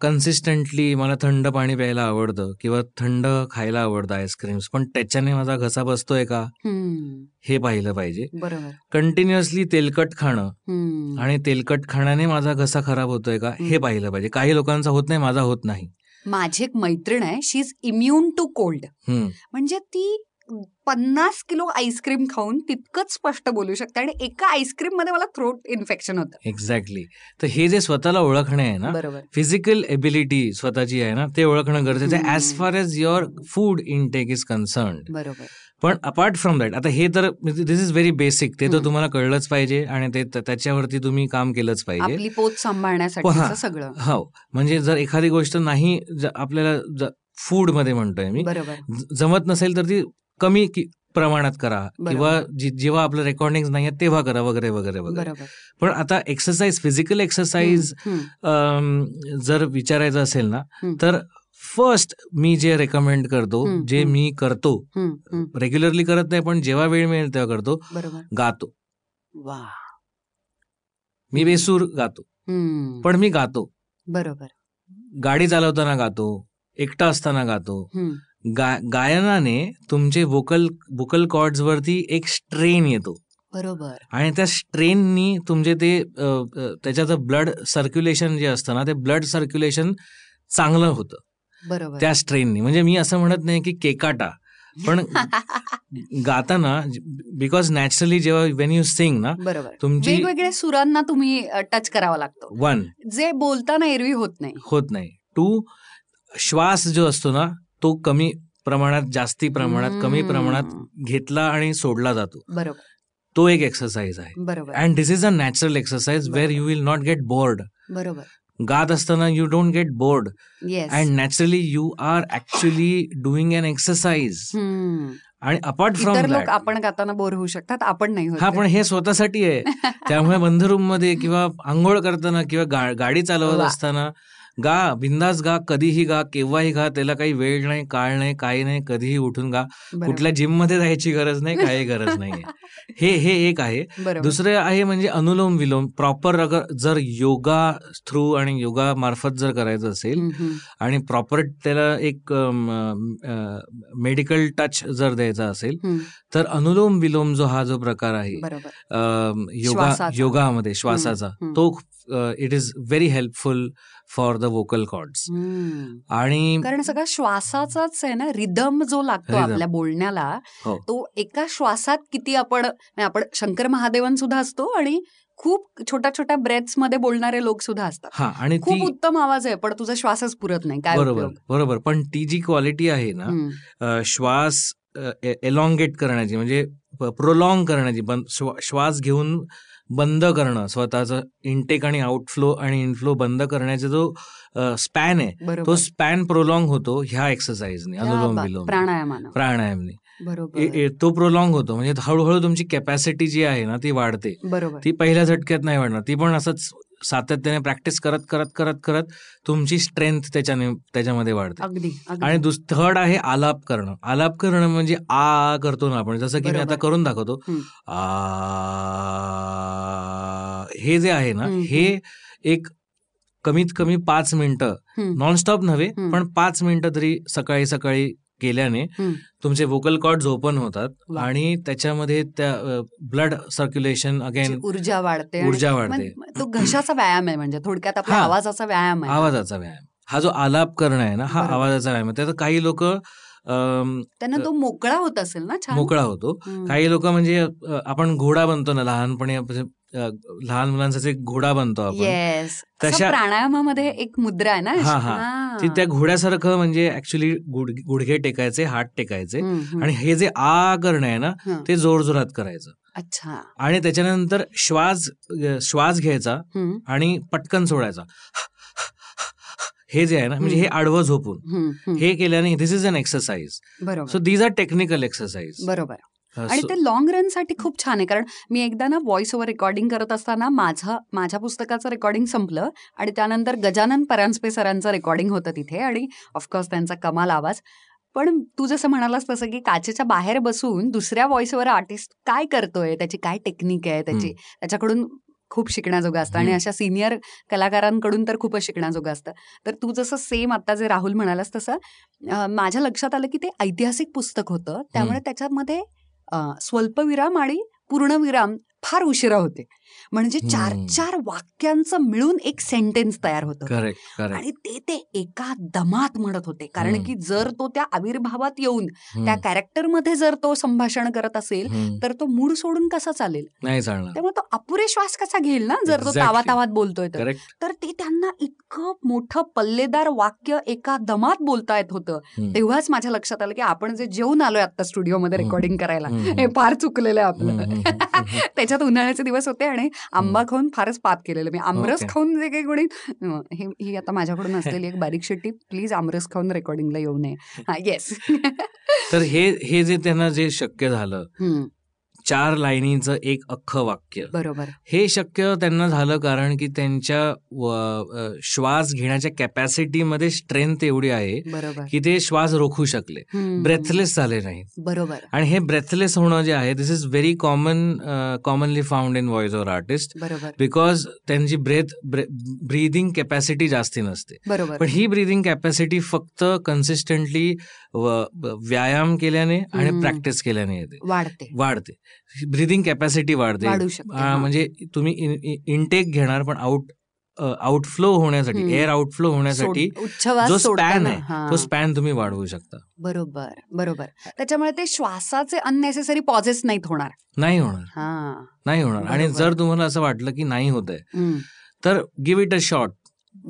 कन्सिस्टंटली मला थंड पाणी प्यायला आवडतं किंवा थंड खायला आवडतं आईस्क्रीम्स पण त्याच्याने माझा घसा बसतोय का? हं, पाहिलं पाहिजे. बरोबर. कंटिन्युअसली तेलकट खाणं आणि तेलकट खाण्याने माझा घसा खराब होतोय का? हे. पाहिलं पाहिजे. काही लोकांचा होत नाही माझा होत नाही. माझी एक मैत्रीण आहे she is immune to cold म्हणजे ती पन्नास किलो आईस्क्रीम खाऊन तितकंच स्पष्ट बोलू शकते आणि एका आईस्क्रीममध्ये मला थ्रोट इन्फेक्शन होतं. एक्झॅक्टली तर हे जे स्वतःला ओळखणे आहे ना फिजिकल एबिलिटी स्वतःची आहे ना ते ओळखणं गरजेचं आहे. As far as your food intake is concern बरोबर. पण अपार्ट फ्रॉम दॅट आता हे तर दिस इज व्हेरी बेसिक ते तर. तुम्हाला कळलंच पाहिजे आणि ते त्याच्यावरती तुम्ही काम केलंच पाहिजे. पोत सांभाळण्यासाठी. सगळं. हो. म्हणजे जर एखादी गोष्ट नाही आपल्याला फूडमध्ये म्हणतोय मी जमत नसेल तर ती कमी प्रमाणात करा. किंवा जेव्हा आपलं रेकॉर्डिंग नाही आहे तेव्हा करा वगैरे वगैरे वगैरे. पण आता एक्सरसाइज फिजिकल एक्सरसाइज जर विचारायचं असेल ना. तर फर्स्ट मी जे रेकमेंड करतो जे. मी करतो रेग्युलरली करत नाही पण जेव्हा वेळ मिळेल तेव्हा करतो गातो. वा मी बेसूर गातो. पण मी गातो. बरोबर. गाडी चालवताना गातो एकटा असताना गातो. गा गायनाने तुमचे वोकल वोकल कॉर्ड्स वरती एक स्ट्रेन येतो. बरोबर. आणि त्या स्ट्रेननी तुमचे ते त्याच्याचं ब्लड सर्क्युलेशन जे असतं ना ते ब्लड सर्क्युलेशन चांगलं होतं. बरोबर. त्या स्ट्रेननी म्हणजे मी असं म्हणत नाही की केकाटा पण गाताना बिकॉज नॅचरली जेव्हा वेन यू सिंग ना बरोबर. तुमची वेगवेगळ्या सुरांना तुम्ही टच करावा लागतो. वन जे बोलताना एरवी होत नाही. होत नाही. टू श्वास जो असतो ना तो कमी प्रमाणात जास्ती प्रमाणात कमी. प्रमाणात घेतला आणि सोडला जातो. बरोबर. तो एक एक्सरसाइज आहे. बरोबर. And this is a natural exercise where you will not get bored बरोबर. गात असताना you don't get bored and naturally you are actually doing an exercise आणि अपार्ट फ्रॉम आपण गाताना बोर होऊ शकतात आपण नाही हा पण हे स्वतःसाठी आहे. त्यामुळे बंद रूममध्ये किंवा आंघोळ करताना किंवा गाडी चालवत. असताना गा बिंदास गा कधीही गा केव्हाही गा त्याला काही वेळ नाही काळ नाही काही नाही कधीही उठून गा. कुठल्या जिममध्ये जायची गरज नाही काही गरज नाहीये हे हे एक आहे दुसरे आहे म्हणजे अनुलोम विलोम प्रॉपर अगर जर योगा थ्रू आणि योगा मार्फत जर करायचं असेल. आणि प्रॉपर त्याला एक मेडिकल टच जर द्यायचा असेल तर अनुलोम विलोम जो हा जो प्रकार आहे योगा. योगामध्ये श्वासाचा. तो it is very helpful for the vocal cords. आणि कारण सगळा श्वासाचाच आहे ना रिदम जो लागतो. आपल्या बोलण्याला हो. तो एका श्वासात किती आपण आपण शंकर महादेवन सुद्धा असतो आणि खूप छोट्या छोट्या ब्रेथ्समध्ये बोलणारे लोक सुद्धा असतात हा आणि खूप उत्तम आवाज आहे पण तुझा श्वासच पुरत नाही काय बरोबर? बरोबर पण ती जी क्वालिटी आहे ना श्वास एलॉंगेट करण्याची म्हणजे प्रोलॉंग करण्याची श्वा- श्वास घेऊन बंद करणं स्वतःचं इनटेक आणि आउटफ्लो आणि इनफ्लो बंद करण्याचा जो स्पॅन आहे तो स्पॅन प्रोलॉंग होतो ह्या एक्सरसाइजने अनुलोम. विलोम. प्राणायामानं. प्राणायामने. बरोबर. तो प्रोलॉंग होतो. म्हणजे हळूहळू तुमची कॅपॅसिटी जी आहे ना ती वाढते. बरोबर. ती पहिल्या झटक्यात नाही वाढणार. ती पण असंच सातत्याने प्रॅक्टिस करत करत करत करत तुमची स्ट्रेंथ त्याच्याने त्याच्यामध्ये वाढते अगदी आणि थर्ड आहे आलाप करणं आलाप करणं म्हणजे आ करतो ना आपण जसं की मी. आता करून दाखवतो. आ हे जे आहे ना हे एक कमीत कमी पाच मिनिटं. नॉनस्टॉप नव्हे. पण पाच मिनिटं तरी सकाळी सकाळी केल्याने. तुमचे वोकल कॉर्ड्स ओपन होतात. आणि त्याच्यामध्ये त्या ब्लड सर्क्युलेशन अगेन ऊर्जा वाढते ऊर्जा वाढते तो घशाचा व्यायाम आहे म्हणजे थोडक्यात आपल्या हा. आवाजाचा व्यायाम आहे आवाजाचा व्यायाम हा जो आलाप करणं आहे ना हा. आवाजाचा व्यायाम आहे त्यात काही लोक त्यांना तो मोकळा होत असेल ना मोकळा होतो. काही लोक म्हणजे आपण घोडा बनतो ना लहानपणी लहान मुलांसाठी एक घोडा बनतो आपण. तशा- प्राणायामामध्ये एक मुद्रा आहे ना हा. हा. ती त्या घोड्यासारखं म्हणजे ऍक्च्युली गुडघे टेकायचे हात टेकायचे. आणि हे जे आ करणं आहे ना. ते जोरजोरात करायचं. अच्छा. आणि त्याच्यानंतर श्वास श्वास घ्यायचा आणि पटकन सोडायचा. हे जे आहे ना म्हणजे हे आडवं झोपून. हे केल्याने this is an exercise so these are technical exercise बरोबर. आणि ते लॉंग रनसाठी खूप छान आहे. कारण मी एकदा ना व्हॉइस ओव्हर रेकॉर्डिंग करत असताना माझं माझ्या पुस्तकाचं रेकॉर्डिंग संपलं आणि त्यानंतर गजानन परांजपे सरांचं रेकॉर्डिंग होतं तिथे आणि ऑफकोर्स त्यांचा कमाल आवाज. पण तू जसं म्हणालास तसं की काचेच्या बाहेर बसून दुसऱ्या व्हॉइस ओव्हर आर्टिस्ट काय करतोय? त्याची काय टेक्निक आहे? त्याची त्याच्याकडून खूप शिकण्याजोगं असतं आणि. अशा सिनियर कलाकारांकडून तर खूपच शिकण्याजोगं असतं. तर तू जसं सेम आता जे राहुल म्हणालास तसं माझ्या लक्षात आलं की ते ऐतिहासिक पुस्तक होतं. त्यामुळे त्याच्यामध्ये स्वल्पविराम आणि पूर्णविराम फार उशिरा होते. म्हणजे चार. चार वाक्यांचं मिळून एक सेंटेन्स तयार होतं. आणि ते ते एका दमात म्हणत होते. कारण. की जर तो त्या आविर्भावात येऊन त्या कॅरेक्टरमध्ये जर तो संभाषण करत असेल तर तो मूड सोडून कसा चालेल? नाही चालणार. त्यामुळे तो अपुरे श्वास कसा घेईल ना? जर तो. तावा तावात बोलतोय तर. ते त्यांना इतकं मोठं पल्लेदार वाक्य एका दमात बोलता येत होतं तेव्हाच माझ्या लक्षात आलं की आपण जे जेवून आलोय आता स्टुडिओमध्ये. रेकॉर्डिंग करायला. हे फार चुकलेलं आहे आपलं. हम्म. त्याच्यात उन्हाळ्याचे दिवस होते आणि आंबा खाऊन फारच पाप केलेलं. मी आमरस. खाऊन जे काही कोणी हे ही आता माझ्याकडून असलेली एक बारीकशी टीप प्लीज आमरस खाऊन रेकॉर्डिंगला येऊ नये. हा येस तर हे हे जे त्यांना जे शक्य झालं चार लाईनीचं एक अख्खं वाक्य. बरोबर. हे शक्य त्यांना झालं कारण की त्यांच्या श्वास घेण्याच्या कॅपॅसिटीमध्ये स्ट्रेंथ एवढी आहे की ते श्वास रोखू शकले. ब्रेथलेस झाले नाहीत. बरोबर. आणि हे ब्रेथलेस होणं जे आहे this is very common commonly found in voice over artist बरोबर. बिकॉज त्यांची ब्रेथ ब्रीदिंग कॅपॅसिटी जास्ती नसते. बरोबर. पण ही ब्रीदिंग कॅपॅसिटी फक्त कन्सिस्टंटली व्यायाम केल्याने आणि. प्रॅक्टिस केल्याने येते. वाढते. वाढते. ब्रीदिंग कॅपॅसिटी वाढते. म्हणजे तुम्ही इनटेक घेणार पण आउट आउटफ्लो होण्यासाठी. एअर आउटफ्लो होण्यासाठी जो स्पॅन. आहे. तो स्पॅन तुम्ही वाढवू शकता बरोबर बरोबर त्याच्यामुळे ते श्वासाचे अननेसेसरी पॉझेस नाहीत होणार नाही होणार हा नाही होणार आणि. जर तुम्हाला असं वाटलं की नाही होत आहे. तर गिव्ह इट अ शॉट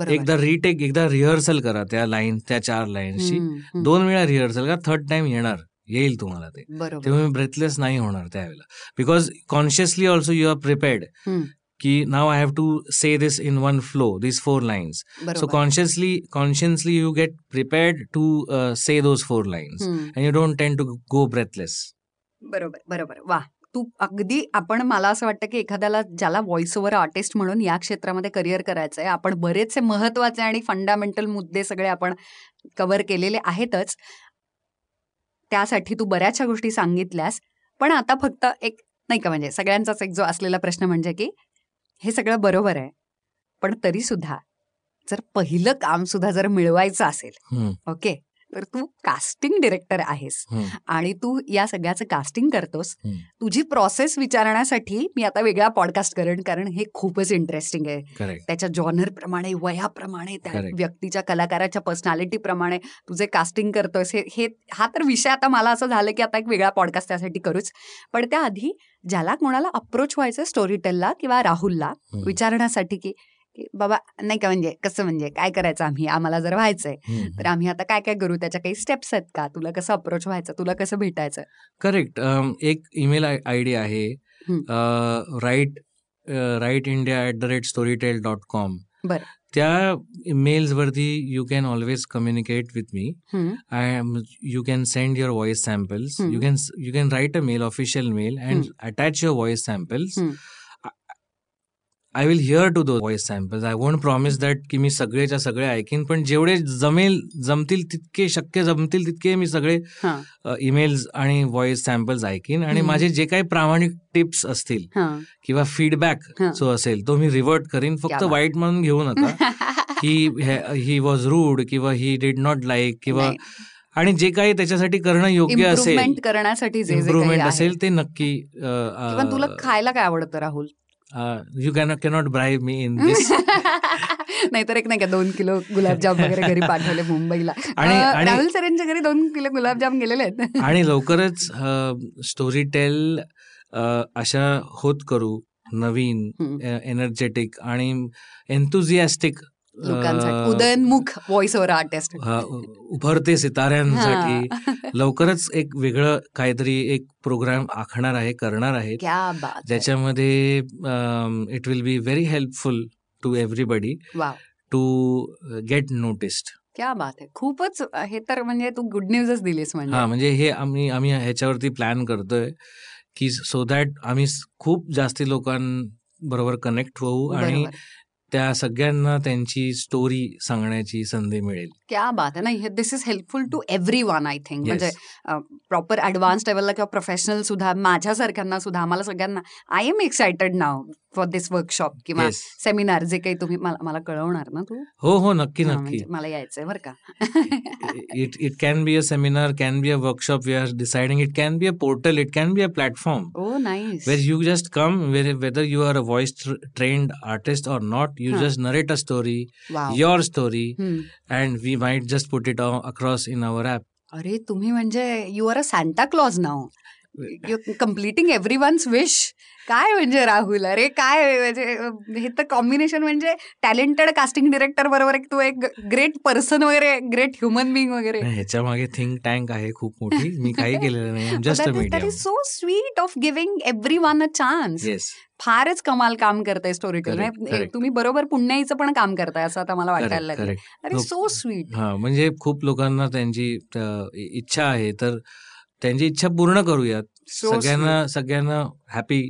एकदा रिटेक एकदा रिहर्सल करा त्या लाईन त्या चार हम्म. दोन वेळा रिहर्सल करा थर्ड टाइम येणार येईल तुम्हाला ते. तेव्हा ब्रेथलेस नाही होणार त्यावेळेला. Because consciously also you are prepared. की now I have to say this in one flow this four lines so consciously consciously you get prepared to say those four lines. And you don't tend to go breathless बरोबर बरोबर. वा. तू अगदी आपण मला असं वाटतं की एखाद्याला ज्याला व्हॉइस ओव्हर आर्टिस्ट म्हणून या क्षेत्रामध्ये करिअर करायचं आहे आपण बरेचसे महत्त्वाचे आणि फंडामेंटल मुद्दे सगळे आपण कव्हर केलेले आहेतच. त्यासाठी तू बऱ्याचशा गोष्टी सांगितल्यास पण आता फक्त एक नाही का म्हणजे सगळ्यांचाच एक जो असलेला प्रश्न म्हणजे की हे सगळं बरोबर आहे पण तरी सुद्धा जर पहिलं काम सुद्धा जर मिळवायचं असेल. ओके तर तू कास्टिंग डिरेक्टर आहेस. आणि तू या सगळ्याचं कास्टिंग करतोस. तुझी प्रोसेस विचारण्यासाठी मी आता वेगळा पॉडकास्ट करेन कारण हे खूपच इंटरेस्टिंग आहे त्याच्या जॉनर प्रमाणे वयाप्रमाणे त्या. व्यक्तीच्या कलाकाराच्या पर्सनॅलिटी प्रमाणे तुझे कास्टिंग करतोयस हे हे हा तर विषय आता मला असं झालं की आता एक वेगळा पॉडकास्ट त्यासाठी करूच पण त्याआधी ज्याला कोणाला अप्रोच व्हायचं स्टोरी टेलला किंवा राहुलला विचारण्यासाठी की की बाबा नाही का म्हणजे कसं म्हणजे काय करायचं आम्ही? आम्हाला जर व्हायचंय तर आम्ही आता काय काय करू? त्याच्या काही स्टेप्स आहेत का? तुला कसं अप्रोच व्हायचं? तुला कसं भेटायचं? करेक्ट एक ईमेल आय डी आहे. Write write India at the rate Storytel dot com बरं. त्या मेल्सवरती you can always communicate with me hmm. I am, you can send your voice samples. Hmm. You can you can write a mail, official mail, and attach I will hear to those voice samples. I won't promise that की मी सगळेच्या सगळे ऐकीन पण जेवढे जमेल जमतील तितके शक्य जमतील तितके मी सगळे ईमेल्स आणि व्हॉइस सॅम्पल्स ऐकीन आणि. माझे जे काही प्रामाणिक टिप्स असतील किंवा फीडबॅक. जो असेल तो मी रिव्हर्ट करीन फक्त. वाईट म्हणून घेऊ नका की ही वॉज रूड किंवा ही डिड नॉट लाईक किंवा. आणि जे काही त्याच्यासाठी करणं योग्य असेल करण्यासाठी इम्प्रुव्हमेंट. असेल ते नक्की तुला खायला काय आवडतं Rahul you can cannot bribe me in this नाहीतर एक नाही का दोन किलो गुलाबजाम वगैरे घरी पाठवले मुंबईला. आणि- राहुल सरांच्या घरी दोन किलो गुलाबजाम गेलेले आहेत. आणि लवकरच स्टोरी टेल अशा होत करू नवीन. एनर्जेटिक आणि एन्थुझियास्टिक लोकांसाठी. उदयनमुख व्हॉइस ओव्हर आर्टिस्ट उभरते सिताऱ्यांसाठी. लवकरच एक वेगळं काहीतरी एक प्रोग्राम आखणार आहे करणार आहे. ज्याच्यामध्ये it will be very helpful to everybody to get noticed क्या बात आहे खूपच हे तर म्हणजे तू गुड न्यूजच दिलीस हा म्हणजे म्हणजे हे आम्ही आम्ही ह्याच्यावरती प्लॅन करतोय की सो दॅट आम्ही खूप जास्ती लोकांबरोबर कनेक्ट होऊ आणि. त्या सगळ्यांना त्यांची स्टोरी सांगण्याची संधी मिळेल. क्या बात आहे नाही this is helpful to everyone I think. म्हणजे प्रॉपर ऍडव्हान्स लेवलला किंवा प्रोफेशनल सुद्धा माझ्यासारख्यांना सुद्धा आम्हाला सगळ्यांना I am excited now for this workshop किंवा सेमिनार जे काही तुम्ही मला कळवणार ना तू? हो हो नक्की नक्की. म्हणजे मला यायचंय बरं का. It it can be a seminar can be a workshop we are deciding it can be a portal it can be a platform हो नाही where you just come where whether you are a voice trained artist और not you just narrate a story your story and we might just put it across in our app अरे तुम्ही म्हणजे you are a Santa Claus now completing everyone's wish काय म्हणजे राहुल? अरे काय म्हणजे हे तर कॉम्बिनेशन म्हणजे टॅलेंटेड कास्टिंग डिरेक्टर बरोबर एक तू एक ग्रेट पर्सन वगैरे ग्रेट ह्युमन बिंग वगैरे? ह्याच्या मागे थिंक टँक आहे खूप मोठी. मी काही केलेलं नाही. Just so sweet of giving everyone a chance फारच कमाल काम करताय स्टोरी Correct, correct. तुम्ही बरोबर पुण्याईचं पण काम करताय असं आता मला वाटायला लागलं अरे सो स्वीट हा म्हणजे खूप लोकांना त्यांची इच्छा आहे. तर त्यांची इच्छा पूर्ण करूयात. सगळ्यांना सगळ्यांना हॅपी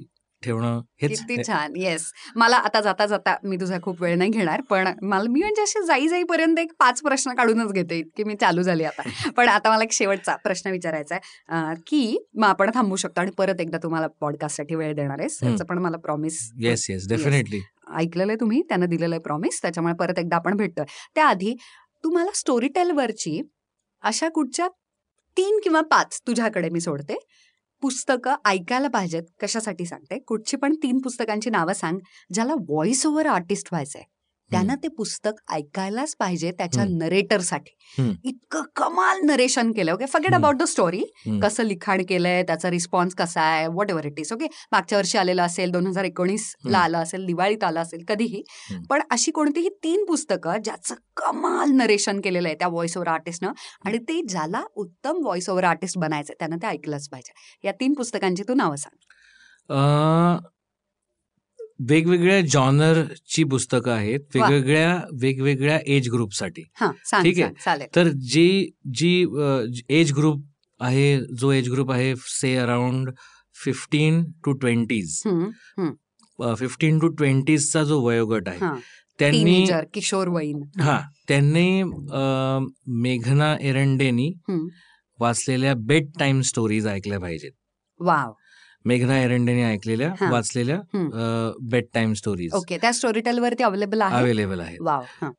ठेवणं हेच किती छान. येस मला आता जाता जाता मी तुझा खूप वेळ नाही घेणार पण मला मी म्हणजे असे जाई जाईपर्यंत एक पाच प्रश्न काढूनच घेते की मी चालू झाली आता. पण आता मला एक शेवटचा प्रश्न विचारायचा आहे. की मग आपण थांबू शकतो आणि परत एकदा तुम्हाला पॉडकास्टसाठी वेळ देणार आहेस हम्म. त्याचं पण मला प्रॉमिस येस येस डेफिनेटली ऐकलेलं आहे तुम्ही त्यानं दिलेलं आहे प्रॉमिस त्याच्यामुळे परत एकदा आपण भेटतोय. त्याआधी तुम्हाला स्टोरी टेलवरची अशा कुठच्या तीन किंवा पाच तुझ्याकडे मी सोडते. पुस्तकं ऐकायला पाहिजेत कशासाठी सांगते? कुठची पण तीन पुस्तकांची नावं सांग ज्याला व्हॉइस ओव्हर आर्टिस्ट व्हायचंय. त्यानं ते पुस्तक ऐकायलाच पाहिजे त्याच्या. नरेटरसाठी. इतकं कमाल नरेशन केलं okay forget. About the story. कसं लिखाण केलंय त्याचा रिस्पॉन्स कसा आहे whatever it is okay मागच्या वर्षी आलेलं असेल दोन हजार एकोणीस ला हम्म. आलं असेल दिवाळीत आलं असेल कधीही. पण अशी कोणतीही तीन पुस्तकं ज्याचं कमाल नरेशन केलेलं आहे त्या व्हॉइस ओव्हर आर्टिस्टनं आणि ते ज्याला उत्तम व्हॉइस ओव्हर आर्टिस्ट बनायचं त्यानं ते ऐकलंच पाहिजे या तीन पुस्तकांची तू नावं सांग वेगवेगळ्या जॉनरची पुस्तकं आहेत. वेगवेगळ्या वेगवेगळ्या एज ग्रुपसाठी. ठीक आहे. तर जी जी एज ग्रुप आहे जो एज ग्रुप आहे say around fifteen to twenties hmm, fifteen to ट्वेंटीजचा जो वयोगट आहे त्यांनी टीनेजर किशोर वयीन. हा त्यांनी मेघना एरंडेनी. वाचलेल्या बेड टाइम स्टोरीज ऐकल्या पाहिजेत. वाव. मेघना एरंडेने ऐकलेल्या हा. वाचलेल्या हम्म. बेड टाइम स्टोरीज ओके त्या स्टोरी वरती अवेलेबल आहे अवेलेबल आहेत वाव हा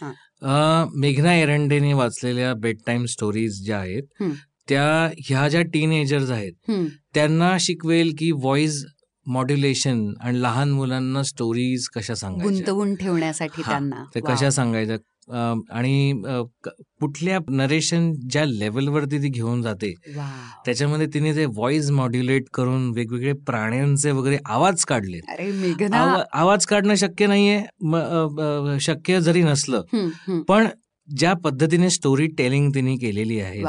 हा. अ, मेघना एरंडेने वाचलेल्या बेड टाईम स्टोरीज ज्या आहेत हम्म. त्या ह्या ज्या टीनेजर्स आहेत हम्म. त्यांना शिकवेल की व्हॉइस मॉड्युलेशन आणि लहान मुलांना स्टोरीज कशा सांगायच्या गुंतवून ठेवण्यासाठी हा, त्यांना ते वाव. कशा सांगायच्या आणि कुठल्या नरेशन ज्या लेवलवरती ती घेऊन जाते. त्याच्यामध्ये तिने ते व्हॉइस मॉड्युलेट करून वेगवेगळे प्राण्यांचे वगैरे आवाज काढले आवा- आवाज काढणं शक्य नाहीये शक्य जरी नसलं. पण ज्या पद्धतीने स्टोरी टेलिंग तिने केलेली आहे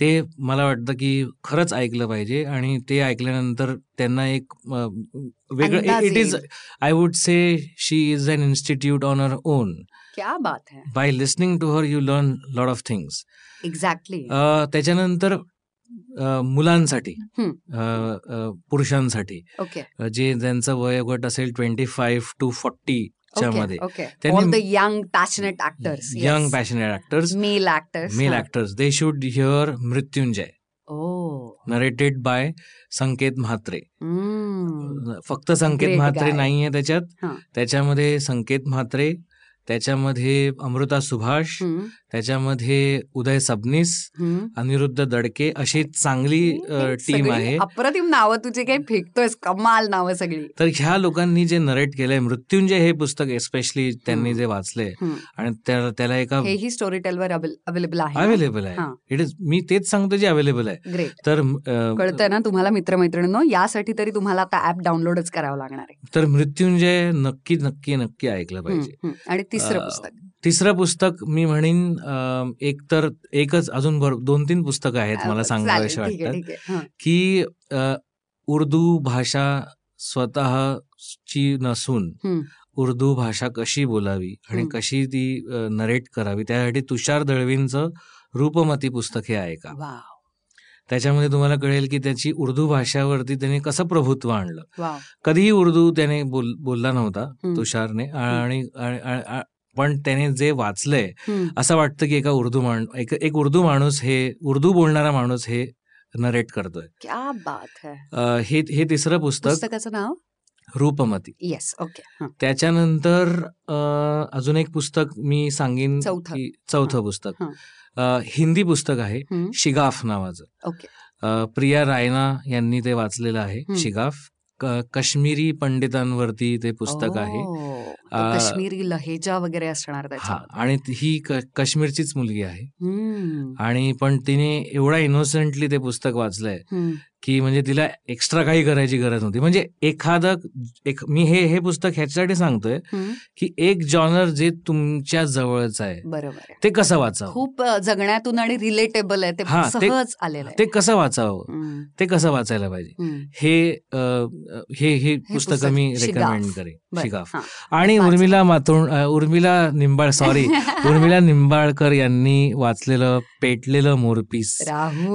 ते मला वाटतं की खरंच ऐकलं पाहिजे आणि ते ऐकल्यानंतर त्यांना एक वेगळं it is. I would say she is an institute on her own क्या बात है। By listening to her you learn lot of things exactly त्याच्यानंतर मुलांसाठी पुरुषांसाठी जे ज्यांचं वयोगट असेल ट्वेंटी फाईव्ह टू फोर्टी मध्ये त्यांनी- young passionate actors young passionate actors male actors male actors they should hear Mrityunjay narrated by Sanket Mhatre. फक्त संकेत म्हात्रे. नाहीये त्याच्यात. त्याच्यामध्ये संकेत म्हात्रे त्याच्यामध्ये अमृता सुभाष त्याच्यामध्ये उदय सबनीस. अनिरुद्ध दडके अशी चांगली हे टीम आहे अप्रतिम नावं तुझे काही फेकतोयस कमाल नावं सगळी तर ह्या लोकांनी जे नरेट केलंय मृत्युंजय हे पुस्तक एस्पेशली त्यांनी. जे हम्म. आणि त्या- त्याला एका हेही स्टोरी टेलवर अवेलेबल आहे अवेलेबल आहे हा. इट इज मी तेच सांगतो जे अवेलेबल आहे तर कळतंय ना तुम्हाला मित्रमैत्रिणींनो यासाठी तरी तुम्हाला आता ऍप डाउनलोडच करावं लागणार आहे तर मृत्युंजय नक्की नक्की नक्की ऐकलं पाहिजे. आणि तिसरं पुस्तक तिसरं पुस्तक मी म्हणेन एक तर एकच अजून दोन तीन पुस्तकं आहेत मला सांगावेसे वाटतात. की उर्दू भाषा स्वतःची नसून. उर्दू भाषा कशी बोलावी आणि. कशी ती नरेट करावी त्यासाठी तुषार दळवींचं रूपमती पुस्तक हे आहे का त्याच्यामध्ये तुम्हाला कळेल की त्याची उर्दू भाषावरती त्याने कसं प्रभुत्व आणलं. कधीही उर्दू त्याने बोल बोलला नव्हता. तुषारने. आणि पण त्याने जे वाचलंय. असं वाटतं की एका उर्दू माण एक एक उर्दू माणूस हे उर्दू बोलणारा माणूस हे नरेट करतोय. क्या बात है. हे हे तिसरं पुस्तक पुस्तकाचं नाव? रूपमती. Yes okay. त्याच्यानंतर अजून एक पुस्तक मी सांगेन चौथं. पुस्तक. हिंदी पुस्तक आहे. शिगाफ नावाचं प्रिया रायना यांनी ते वाचलेलं आहे. शिगाफ काश्मीरी पंडितांवरती ते पुस्तक आहे काश्मीरी लहेजा वगैरे असणार हा आणि ही काश्मीरचीच मुलगी आहे. आणि पण तिने एवढा इनोसेंटली ते पुस्तक वाचलंय. की म्हणजे तिला एक्स्ट्रा काही करायची गरज नव्हती म्हणजे एखादं एक मी हे हे पुस्तक ह्याच्यासाठी सांगतोय. की एक जॉनर जे तुमच्या जवळचं आहे बरोबर ते कसं वाचावं खूप जगण्यातून आणि रिलेटेबल आहे ते हा, सहज आलेलं ते कसं वाचावं. ते कसं वाचायला पाहिजे. हे हे हे पुस्तक मी. रेकमेंड करेन हा. आणि. उर्मिला मातोंड उर्मिला निंबाळ सॉरी उर्मिला निंबाळकर यांनी वाचलेलं पेटलेलं मोरपीस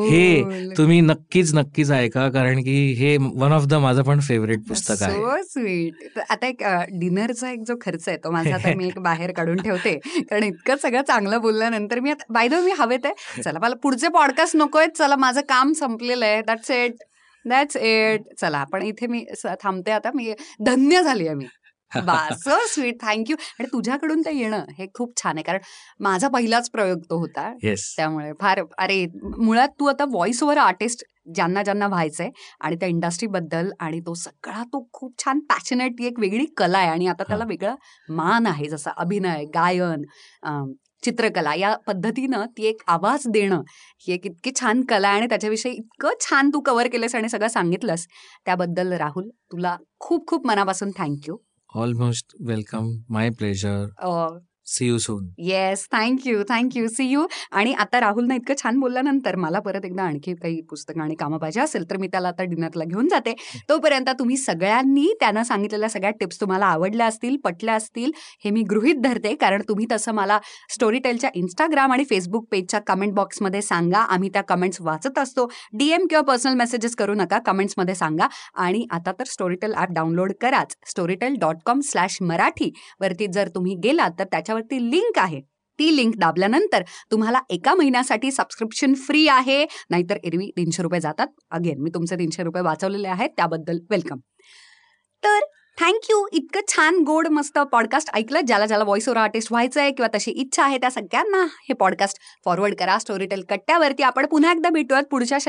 हे तुम्ही नक्कीच नक्कीच ऐका कारण की हे वन ऑफ द माझं पण फेवरेट पुस्तक आहे. सो स्वीट आता एक डिनरचा एक जो खर्च आहे तो माझा आता मी एक बाहेर काढून ठेवते. कारण इतकं सगळं चांगलं बोलल्यानंतर मी आता बाय द मी हवेत आहे. चला मला पुढचे पॉडकास्ट नकोय चला माझं काम संपलेलं आहे. दॅट्स इट दॅट्स इट चला पण इथे मी थांबते आता. मी धन्य झाली आहे मी. So sweet. थँक्यू आणि तुझ्याकडून ते येणं हे खूप छान आहे. कारण माझा पहिलाच प्रयोग तो होता. त्यामुळे फार अरे मुळात तू आता व्हॉइस ओव्हर आर्टिस्ट ज्यांना ज्यांना व्हायचंय आणि त्या इंडस्ट्रीबद्दल आणि तो सगळा तो खूप छान पॅशनेट ती एक वेगळी कला आहे आणि आता त्याला. वेगळा मान आहे. जसा अभिनय गायन चित्रकला या पद्धतीनं ती एक आवाज देणं ही एक इतकी छान कला आहे आणि त्याच्याविषयी इतकं छान तू कव्हर केलंस आणि सगळं सांगितलंस. त्याबद्दल राहुल तुला खूप खूप मनापासून thank you almost welcome my pleasure see you soon yes thank you thank you see you आणि आता राहुलनं इतकं छान बोलल्यानंतर मला परत एकदा आणखी काही पुस्तकं आणि कामं पाहिजे असेल तर मी त्याला आता डिनरला घेऊन जाते. तोपर्यंत तुम्ही सगळ्यांनी त्यानं सांगितलेल्या सगळ्या टिप्स तुम्हाला आवडल्या असतील पटल्या असतील हे मी गृहीत धरते. कारण तुम्ही तसं मला स्टोरीटेलच्या इंस्टाग्राम आणि फेसबुक पेजच्या कमेंट बॉक्समध्ये सांगा. आम्ही त्या कमेंट्स वाचत असतो. डीएम किंवा पर्सनल मेसेजेस करू नका. कमेंट्समध्ये सांगा. आणि आता तर स्टोरीटेल ॲप डाउनलोड कराच. Storytel dot com slash Marathi वरती जर तुम्ही गेलात तर त्याच्यावरती लिंक आहे. ती लिंक दाबल्यानंतर तुम्हाला एका महिन्यासाठी सबस्क्रिप्शन फ्री आहे. नाहीतर एरवी तीनशे रुपये जातात. अगेन मी तुमचे तीनशे रुपये वाचवलेले आहेत. त्याबद्दल वेलकम तर थँक्यू इतकं छान गोड मस्त पॉडकास्ट ऐकलं. ज्याला ज्याला व्हॉइस ओव्हर आर्टिस्ट व्हायचं आहे किंवा तशी इच्छा आहे त्या सगळ्यांना हे पॉडकास्ट फॉरवर्ड करा. स्टोरीटेल कट्ट्यावरती आपण पुन्हा एकदा भेटूयात पुढच्या